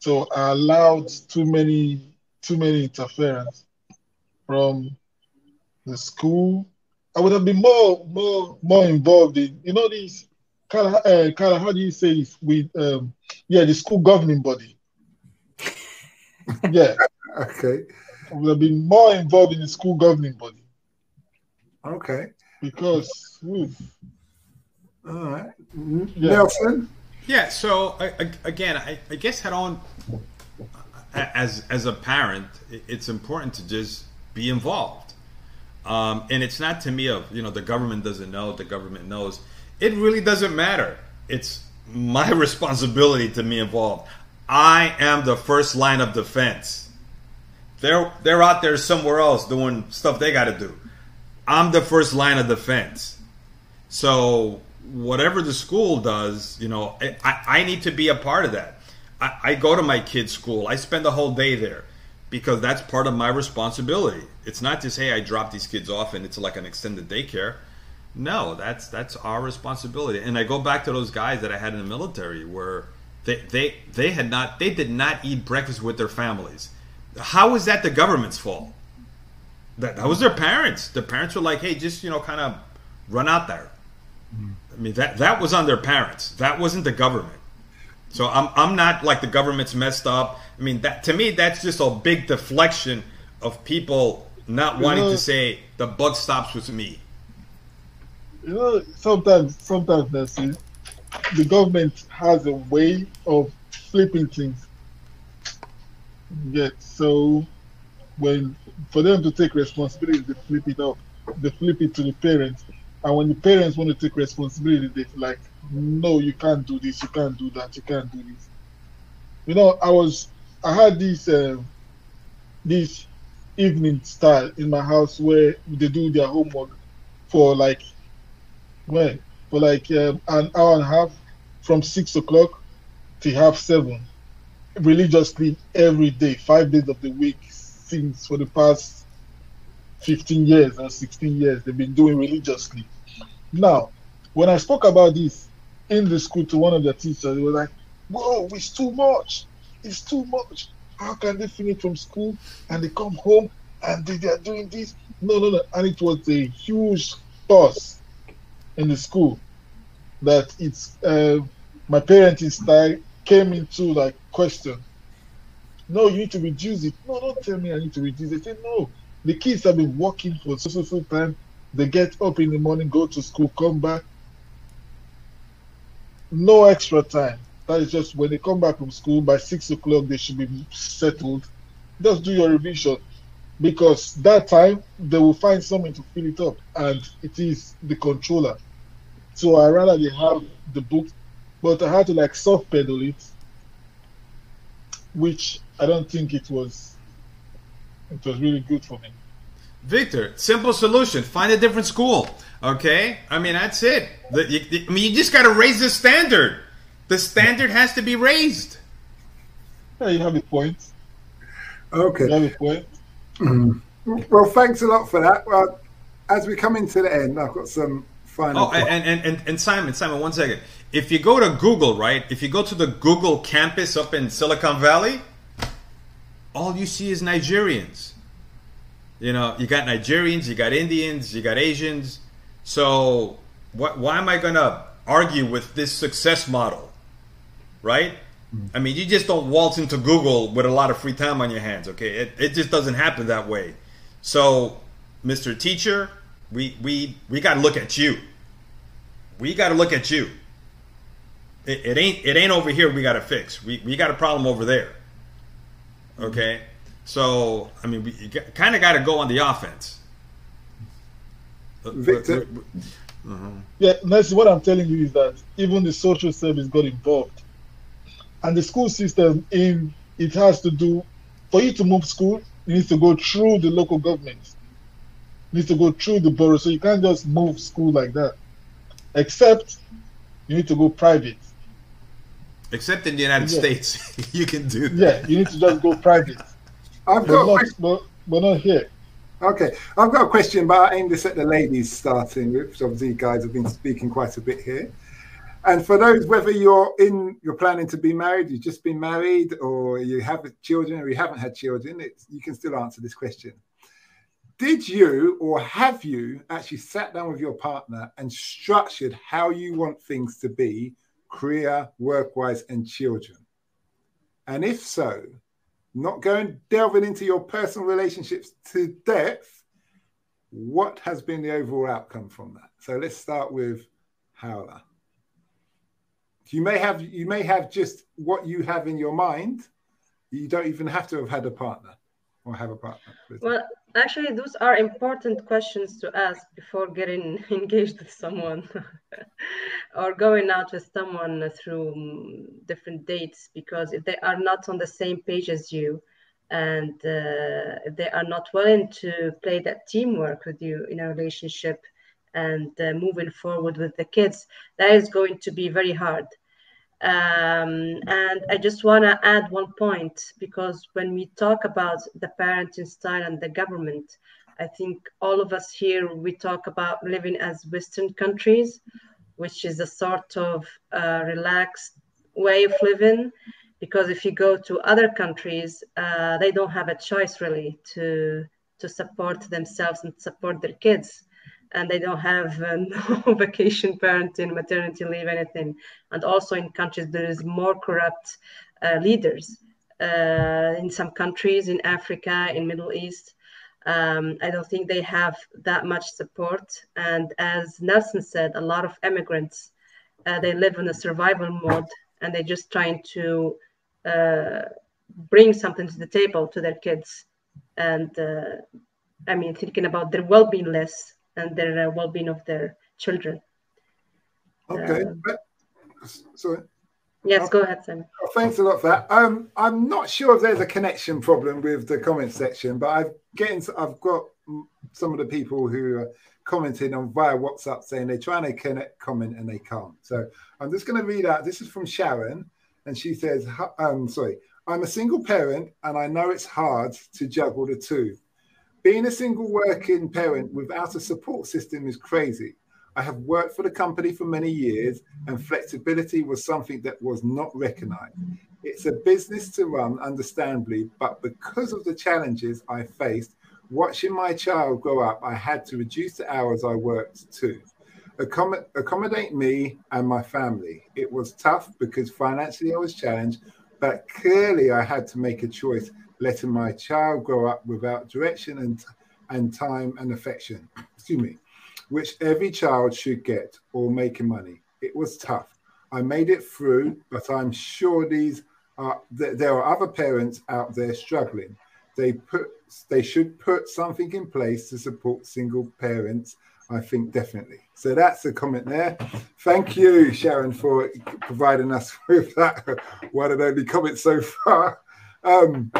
so I allowed too many too many interference from the school. I would have been more more more involved in you know these. Carla, uh, Carla, how do you say it? With um, yeah, the school governing body yeah. okay. I would have been more involved in the school governing body. Okay. Because. Oof. All right. Yeah. Nelson? Yeah, so again, I, I guess head on as as a parent, it's important to just be involved. Um, and it's not to me of you know the government doesn't know, the government knows. It really doesn't matter. It's my responsibility to be involved. I am the first line of defense. They're they're out there somewhere else doing stuff they got to do. I'm the first line of defense. So whatever the school does, you know, I, I need to be a part of that. I, I go to my kid's school. I spend the whole day there because that's part of my responsibility. It's not just hey, I drop these kids off and it's like an extended daycare. No, that's that's our responsibility. And I go back to those guys that I had in the military where they, they, they had not, they did not eat breakfast with their families. How is that the government's fault? That, that was their parents. Their parents were like, hey, just, you know, kind of run out there. Mm-hmm. I mean, that, that was on their parents. That wasn't the government. So I'm, I'm not like the government's messed up. I mean, that to me, that's just a big deflection of people not wanting know, to say the buck stops with me. You know, sometimes, sometimes, Nancy, the government has a way of flipping things. Yet, so when for them to take responsibility, they flip it up, they flip it to the parents, and when the parents want to take responsibility, they like, no, you can't do this, you can't do that, you can't do this. You know, I was, I had this, uh, this evening style in my house where they do their homework for like, well, for like um, an hour and a half from six o'clock to half seven religiously every day, five days of the week, since for the past 15 years or 16 years, they've been doing religiously. Now, when I spoke about this in the school to one of the teachers, they were like, Whoa, it's too much. It's too much. How can they finish from school and they come home and they, they are doing this? No, no, no. And it was a huge fuss in the school that it's uh, my parenting style came into like question. No, you need to reduce it. No, don't tell me I need to reduce it. Say, no, the kids have been working for so so so time. They get up in the morning, go to school, come back. No extra time. That is just when they come back from school by six o'clock, they should be settled. Just do your revision because that time they will find someone to fill it up, and it is the controller. So I rather they have the book, but I had to like soft pedal it, which I don't think it was. It was really good for me. Victor, simple solution. Find a different school. Okay? I mean, that's it. The, you, I mean, you just got to raise the standard. The standard has to be raised. Yeah, you have a point. Okay. You have a point. Mm-hmm. Well, thanks a lot for that. Well, as we come into the end, I've got some final. Oh, and, and, and, and Simon, Simon, one second. If you go to Google, right? If you go to the Google campus up in Silicon Valley, all you see is Nigerians. You know, you got Nigerians, you got Indians, you got Asians. So, what, why am I going to argue with this success model? Right? I mean, you just don't waltz into Google with a lot of free time on your hands, okay? It, it just doesn't happen that way. So, Mr. Teacher, we we we got to look at you. We got to look at you. It, it, ain't it ain't over here. We got to fix. We we got a problem over there. Okay, so I mean, we kind of got to go on the offense. Victor. Uh-huh. Yeah, that's what I'm telling you is that even the social service got involved, and the school system in it has to do for you to move school. You need to go through the local government. You need to go through the borough, so you can't just move school like that. Except you need to go private. Except in the United yeah. States, you can do that. Yeah, you need to just go private. I've got, not, but, but not here. Okay, I've got a question, but I aim this at the ladies starting with. Obviously, you guys have been speaking quite a bit here. And for those, whether you're in, you're planning to be married, you've just been married, or you have children, or you haven't had children, you can still answer this question. Did you or have you actually sat down with your partner and structured how you want things to be, career, work-wise, and children? And if so, not going delving into your personal relationships to depth, what has been the overall outcome from that? So let's start with Hala. You may have you may have just what you have in your mind. You don't even have to have had a partner or have a partner. Well, actually, those are important questions to ask before getting engaged with someone or going out with someone through different dates. Because if they are not on the same page as you, and uh, they are not willing to play that teamwork with you in a relationship and uh, moving forward with the kids, that is going to be very hard. Um, and I just want to add one point because when we talk about the parenting style and the government, I think all of us here we talk about living as Western countries, which is a sort of uh, relaxed way of living. Because if you go to other countries, uh, they don't have a choice really to to support themselves and support their kids and they don't have uh, no vacation parenting, maternity leave, anything. And also in countries there is more corrupt uh, leaders. Uh, in some countries, in Africa, in Middle East, um, I don't think they have that much support. And as Nelson said, a lot of immigrants uh, they live in a survival mode, and they're just trying to uh, bring something to the table to their kids and uh, i mean thinking about their well-being less and their uh, well-being of their children Okay. Um, Sorry. yes go ahead Simon. Well, thanks a lot for that. Um, I'm not sure if there's a connection problem with the comment section, but I've getting I've got some of the people who are commenting on via WhatsApp saying they're trying to connect, comment and they can't. So I'm just going to read out. This is from Sharon, and she says, "Hu- um, "Sorry, I'm a single parent, and I know it's hard to juggle the two. Being a single working parent without a support system is crazy. I have worked for the company for many years, and flexibility was something that was not recognized. It's a business to run, understandably, but because of the challenges I faced, watching my child grow up, I had to reduce the hours I worked to Accommod- accommodate me and my family. It was tough because financially I was challenged, but clearly I had to make a choice, letting my child grow up without direction and, and time and affection. Excuse me which every child should get, or making money. It was tough. I made it through, but I'm sure these are th- there are other parents out there struggling. They put they should put something in place to support single parents. I think definitely. So that's a comment there. Thank you, Sharon, for providing us with that one and only comment so far. Um,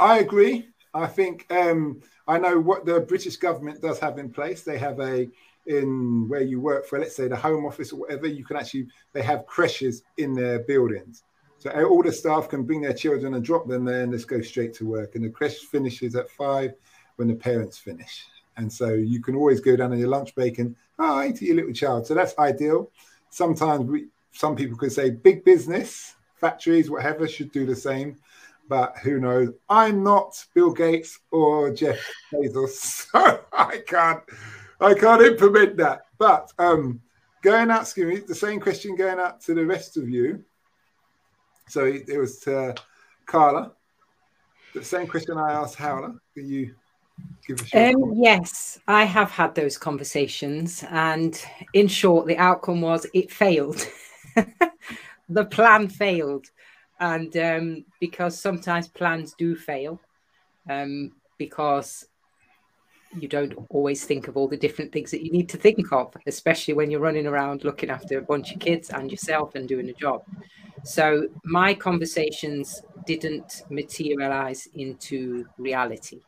I agree. I think um, I know what the British government does have in place. They have a in where you work for, let's say the Home Office or whatever. You can actually they have creches in their buildings, so all the staff can bring their children and drop them there and just go straight to work. And the creche finishes at five when the parents finish, and so you can always go down on your lunch break and hi to your little child. So that's ideal. Sometimes we some people could say big business factories, whatever, should do the same but who knows? I'm not Bill Gates or Jeff Bezos, so I can't, I can't implement that. But um, going out, excuse me, the same question going out to the rest of you. So it, it was to Carla. The same question I asked Hala. Can you give us your Um, yes, I have had those conversations, and in short, the outcome was it failed. the plan failed, and um, because sometimes plans do fail, um, because you don't always think of all the different things that you need to think of, especially when you're running around looking after a bunch of kids and yourself and doing a job. So my conversations didn't materialize into reality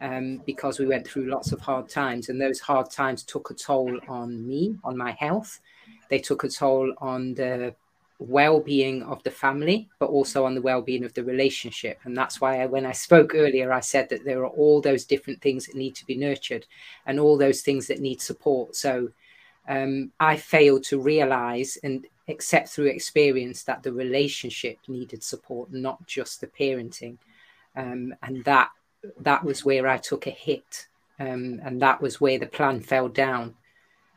um, because we went through lots of hard times, and those hard times took a toll on me, on my health. They took a toll on the well-being of the family, but also on the well-being of the relationship. And that's why, I, when I spoke earlier, I said that there are all those different things that need to be nurtured, and all those things that need support. So um, I failed to realize and accept through experience that the relationship needed support, not just the parenting. Um, and that that was where I took a hit, um, and that was where the plan fell down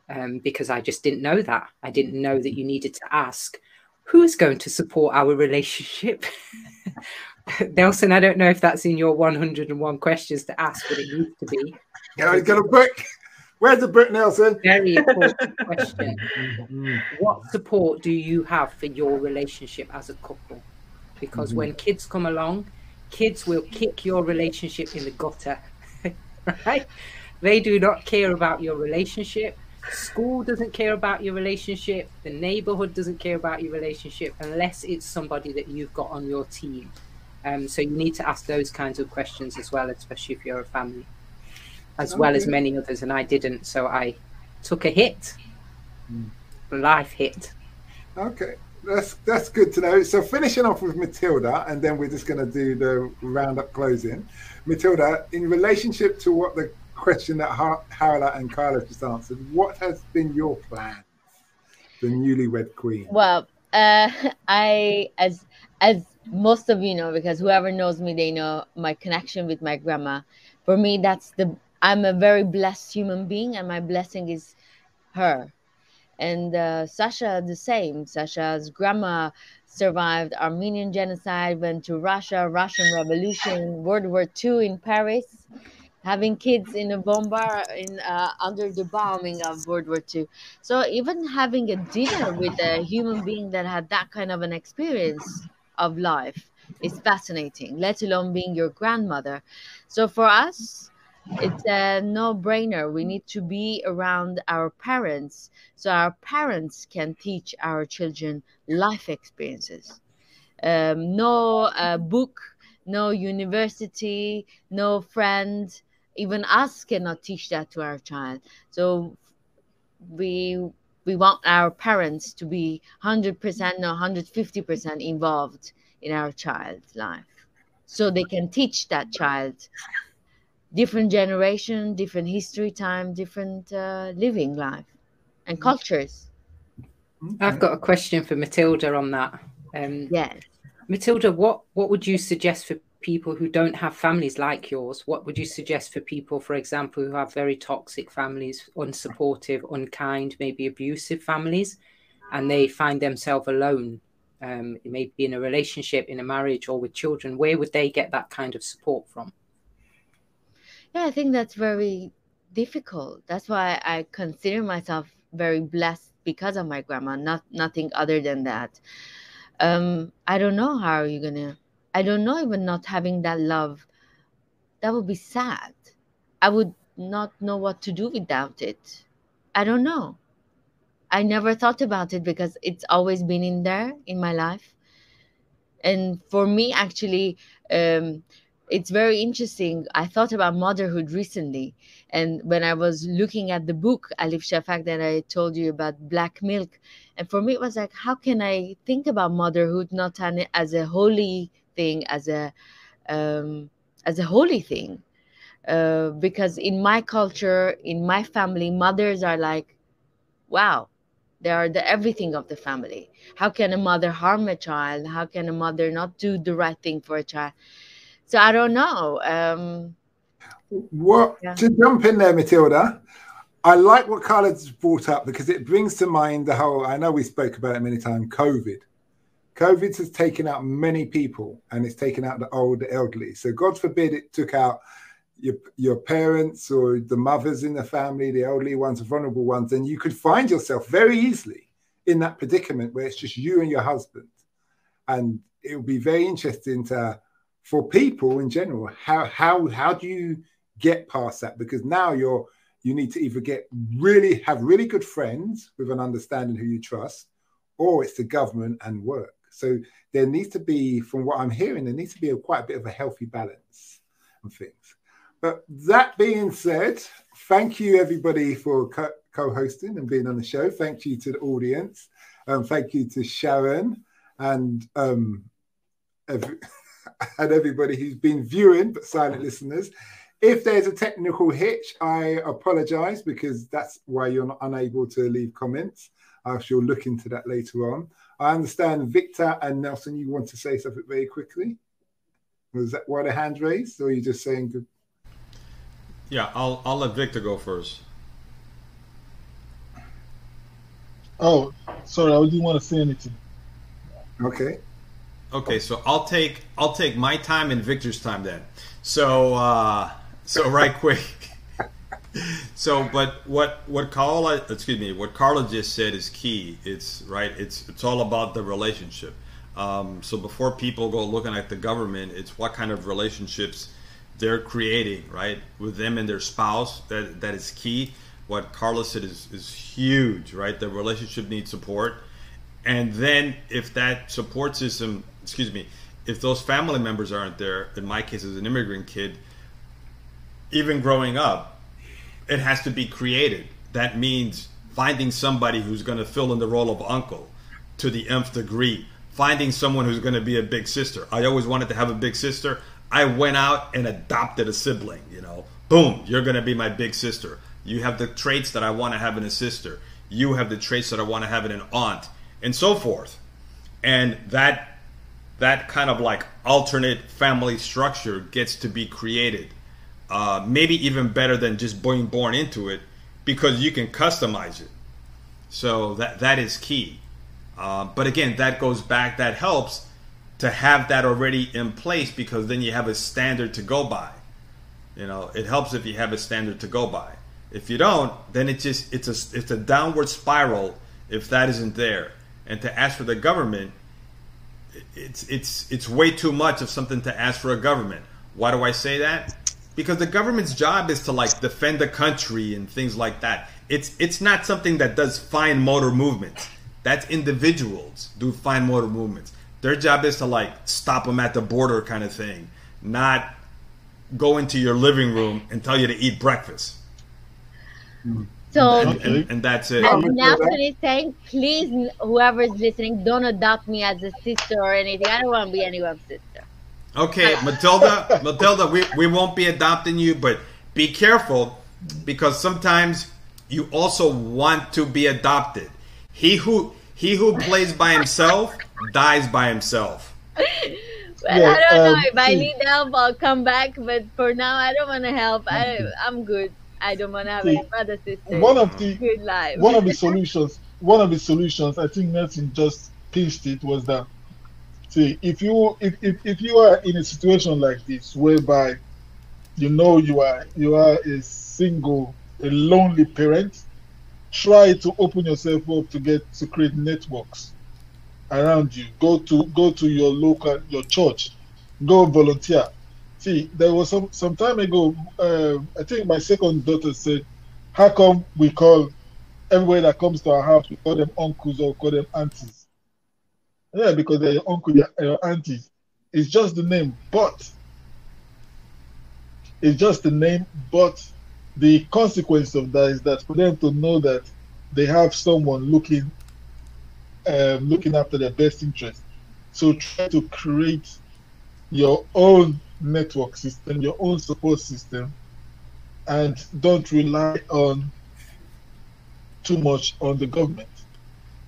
um, because I just didn't know that. I didn't know that you needed to ask who's going to support our relationship. Nelson, I don't know if that's in your 101 questions to ask, but it needs to be. Yeah, you got a book. Where's the book, Nelson? Very important question. What support do you have for your relationship as a couple? Because Mhm. when kids come along, kids will kick your relationship in the gutter, right? They do not care about your relationship. School doesn't care about your relationship. The neighborhood doesn't care about your relationship unless it's somebody that you've got on your team. Um, so you need to ask those kinds of questions as well, especially if you're a family, as well as many others. And I didn't, so I took a hit, Mm. life hit. Okay, that's that's good to know. So finishing off with Matilda, and then we're just going to do the roundup closing. Matilda, in relationship to what the question that ha- Hala and Carla just answered, what has been your plan, the newlywed queen? Well, uh, I as as most of you know, because whoever knows me, they know my connection with my grandma. For me, that's the I'm a very blessed human being, and my blessing is her. And uh, Sasha, the same. Sasha's grandma survived Armenian genocide, went to Russia, Russian Revolution, World War II in Paris, having kids in a bombard in uh, under the bombing of World War II. So even having a dinner with a human being that had that kind of an experience of life is fascinating, let alone being your grandmother. So for us, it's a no brainer. We need to be around our parents so our parents can teach our children life experiences. Um, no uh, book, no university, no friend, even us cannot teach that to our child. So we we want our parents to be 100% or 150% involved in our child's life so they can teach that child different generation different history time different uh, living life and mm-hmm. cultures i've got a question for matilda on that um, yes matilda what what would you suggest for people who don't have families like yours what would you suggest for people for example who have very toxic families unsupportive unkind maybe abusive families and they find themselves alone um, maybe in a relationship in a marriage or with children where would they get that kind of support from yeah, I think that's very difficult. That's why I consider myself very blessed because of my grandma, not nothing other than that. Um, I don't know how are you gonna I don't know even not having that love. That would be sad. I would not know what to do without it. I don't know. I never thought about it because it's always been in there in my life. And for me, actually, um, it's very interesting. I thought about motherhood recently, and when I was looking at the book Elif Shafak that I told you about Black Milk, and for me it was like, how can I think about motherhood not as a holy thing, as a um, as a holy thing? Uh, because in my culture, in my family, mothers are like, wow, they are the everything of the family. How can a mother harm a child? How can a mother not do the right thing for a child? So I don't know. Um, what yeah. to jump in there, Matilda? I like what Carla's brought up because it brings to mind the whole. I know we spoke about it many times. COVID, COVID has taken out many people, and it's taken out the old, the elderly. So God forbid it took out your your parents or the mothers in the family, the elderly ones, the vulnerable ones, and you could find yourself very easily in that predicament where it's just you and your husband, and it would be very interesting to for people in general, how how how do you get past that? Because now you're you need to either get really have really good friends with an understanding who you trust, or it's the government and work. So there needs to be, from what I'm hearing, there needs to be a, quite a bit of a healthy balance and things. But that being said, thank you everybody for co- co-hosting and being on the show. Thank you to the audience. Um, thank you to Sharon and um, every, and everybody who's been viewing but silent listeners. If there's a technical hitch, I apologize because that's why you're not unable to leave comments. I shall look into that later on. I understand Victor and Nelson, you want to say something very quickly. Was that why the hand raised, or are you just saying good? Yeah, I'll I'll let Victor go first. Oh, sorry, I didn't want to say anything. Okay. Okay, so I'll take I'll take my time and Victor's time then. So uh, so right quick. So, but what what Carla excuse me what Carla just said is key. It's right. It's it's all about the relationship. Um, so before people go looking at the government, it's what kind of relationships they're creating, right, with them and their spouse. That that is key. What Carla said is is huge, right? The relationship needs support, and then if that support system excuse me, if those family members aren't there, in my case as an immigrant kid, even growing up, it has to be created. That means finding somebody who's going to fill in the role of uncle to the nth degree, finding someone who's going to be a big sister. I always wanted to have a big sister. I went out and adopted a sibling, you know. Boom, you're going to be my big sister. You have the traits that I want to have in a sister. You have the traits that I want to have in an aunt, and so forth. And that that kind of like alternate family structure gets to be created. Uh, maybe even better than just being born into it because you can customize it. So that that is key. Uh, but again, that goes back. That helps to have that already in place because then you have a standard to go by. You know, it helps if you have a standard to go by. If you don't, then it just it's a it's a downward spiral if that isn't there. And to ask for the government it's it's it's way too much of something to ask for a government. Why do I say that? Because the government's job is to like defend the country and things like that. It's it's not something that does fine motor movements. That's individuals do fine motor movements. Their job is to like stop them at the border kind of thing, not go into your living room and tell you to eat breakfast. So And, and, and that's it. And is saying, please, whoever's listening, don't adopt me as a sister or anything. I don't want to be anyone's sister. Okay, Matilda, Matilda, we, we won't be adopting you, but be careful because sometimes you also want to be adopted. He who he who plays by himself dies by himself. Well, Yeah, I don't know. um, If I need help, I'll come back. But for now, I don't want to help. I, I'm good. I don't want to have See, any brother sister. One of the Good life. one of the solutions one of the solutions i think nelson just pinched it was that see if you if, if, if you are in a situation like this whereby you know you are you are a single a lonely parent try to open yourself up to get to create networks around you. Go to go to your local your church. Go volunteer. See there was some some time ago uh, i think my second daughter said how come we call everybody that comes to our house, we call them uncles or call them aunties. Yeah, because they're your uncle, your, your aunties. It's just the name, but it's just the name, but the consequence of that is that for them to know that they have someone looking um, looking after their best interest. So try to create your own network system, your own support system, and don't rely on too much on the government.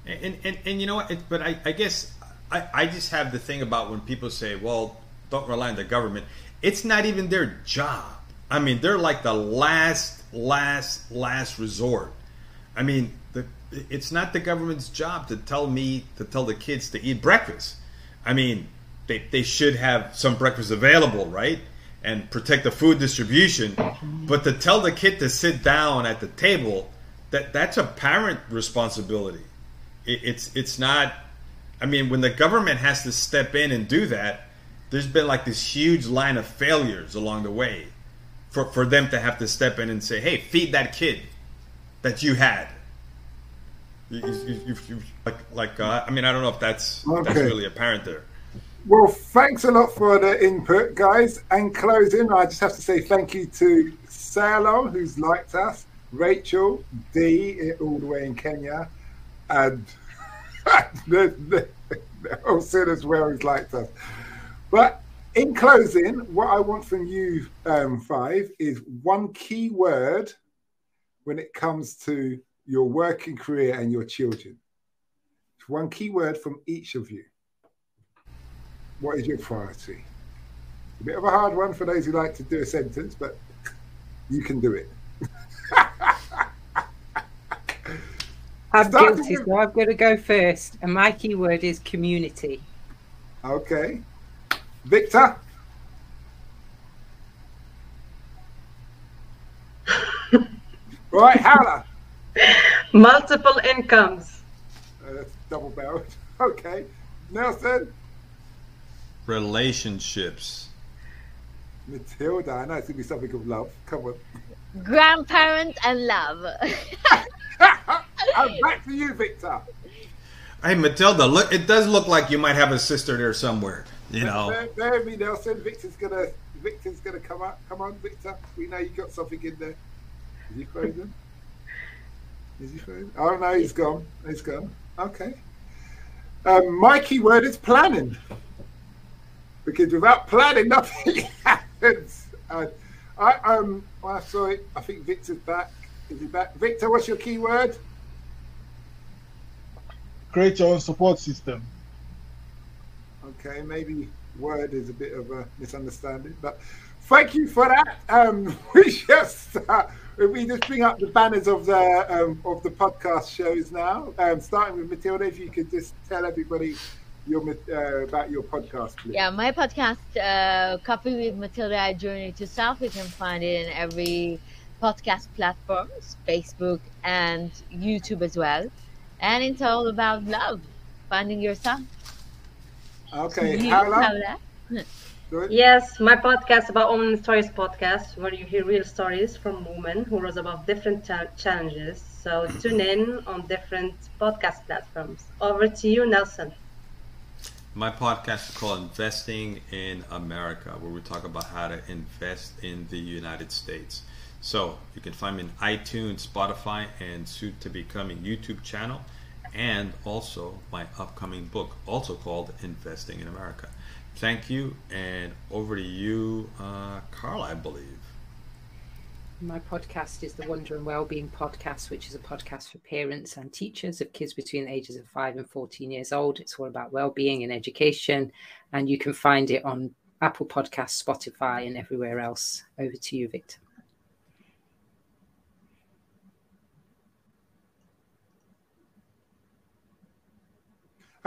And and, and you know what? But I, I guess I, I just have the thing about when people say, "Well, don't rely on the government." It's not even their job. I mean, they're like the last, last, last resort. I mean, the, it's not the government's job to tell me to tell the kids to eat breakfast. I mean, they, they should have some breakfast available, right? And protect the food distribution. But to tell the kid to sit down at the table, that that's a parent responsibility. It, it's it's not. I mean, when the government has to step in and do that, there's been like this huge line of failures along the way, for for them to have to step in and say, "Hey, feed that kid that you had." You, you, you, like like uh, I mean, I don't know if that's if that's really apparent there. Well, thanks a lot for the input, guys. And closing, I just have to say thank you to Salo, who's liked us, Rachel, D, all the way in Kenya, and the, the, whole sin as well, who's liked us. But in closing, what I want from you um, five is one key word when it comes to your working career and your children. It's One key word from each of you. What is your priority? A bit of a hard one for those who like to do a sentence, but you can do it. I'm Start guilty, with- so I've got to go first. And my keyword is community. Okay. Victor? right, Hannah. Multiple incomes. Uh, double barreled. Okay. Nelson? Relationships. Matilda. I know it's going to be something of love. Come on. Grandparents and love. I'm back to you, Victor. Hey, Matilda, look, it does look like you might have a sister there somewhere. You know. Bear, bear with me, Nelson. Victor's gonna Victor's gonna come up. Come on, Victor. We know you got something in there. Is he frozen? Is he frozen? Oh no, he's gone. He's gone. Okay. Um, my key word is planning. Because without planning, nothing happens. Uh, I um, well, sorry. I think Victor's back. Is he back? Victor, what's your keyword? Create your own support system. Okay, maybe word is a bit of a misunderstanding, but thank you for that. Um, we just uh, we just bring up the banners of the um, of the podcast shows now. Um, starting with Matilda, if you could just tell everybody your uh, about your podcast, please. Yeah, my podcast, uh, Coffee with Matilda, A Journey to Self, you can find it in every podcast platforms, Facebook and YouTube as well. And it's all about love, finding yourself. Okay, You, Paola. Paola. Yes, my podcast about women stories podcast, where you hear real stories from women who rose above different cha- challenges. So tune in on different podcast platforms. Over to you, Nelson. My podcast is called Investing in America, where we talk about how to invest in the United States. So you can find me in iTunes, Spotify, and soon to be coming YouTube channel, and also my upcoming book, also called Investing in America. Thank you, and over to you, uh, Carl, I believe. My podcast is the Wonder and Wellbeing Podcast, which is a podcast for parents and teachers of kids between the ages of 5 and 14 years old. It's all about well-being and education, and you can find it on Apple Podcasts, Spotify, and everywhere else. Over to you, Victor.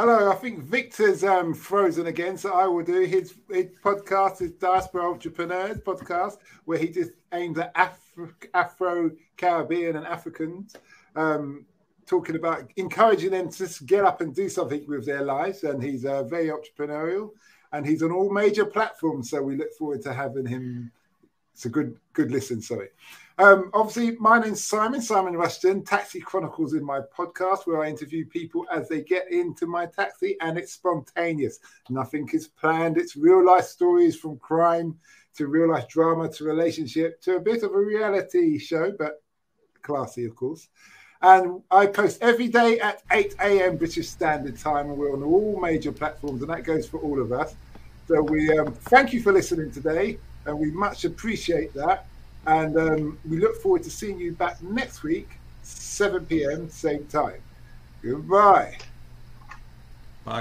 Hello, I think Victor's um, frozen again, so I will do his, his podcast, his Diaspora Entrepreneurs podcast, where he just aims at Afro, Afro Caribbean and Africans, um, talking about encouraging them to get up and do something with their lives. And he's uh, very entrepreneurial, and he's on all major platforms. So we look forward to having him. It's a good good listen. Sorry. Um, obviously, my name's Simon, Simon Rushton, Taxi Chronicles in my podcast, where I interview people as they get into my taxi, and it's spontaneous. Nothing is planned. It's real life stories from crime to real life drama to relationship to a bit of a reality show, but classy, of course. And I post every day at 8 a.m. British Standard Time, and we're on all major platforms, and that goes for all of us. So we um, thank you for listening today, and we much appreciate that. And um, we look forward to seeing you back next week, 7 p.m., same time. Goodbye. Bye, Bye.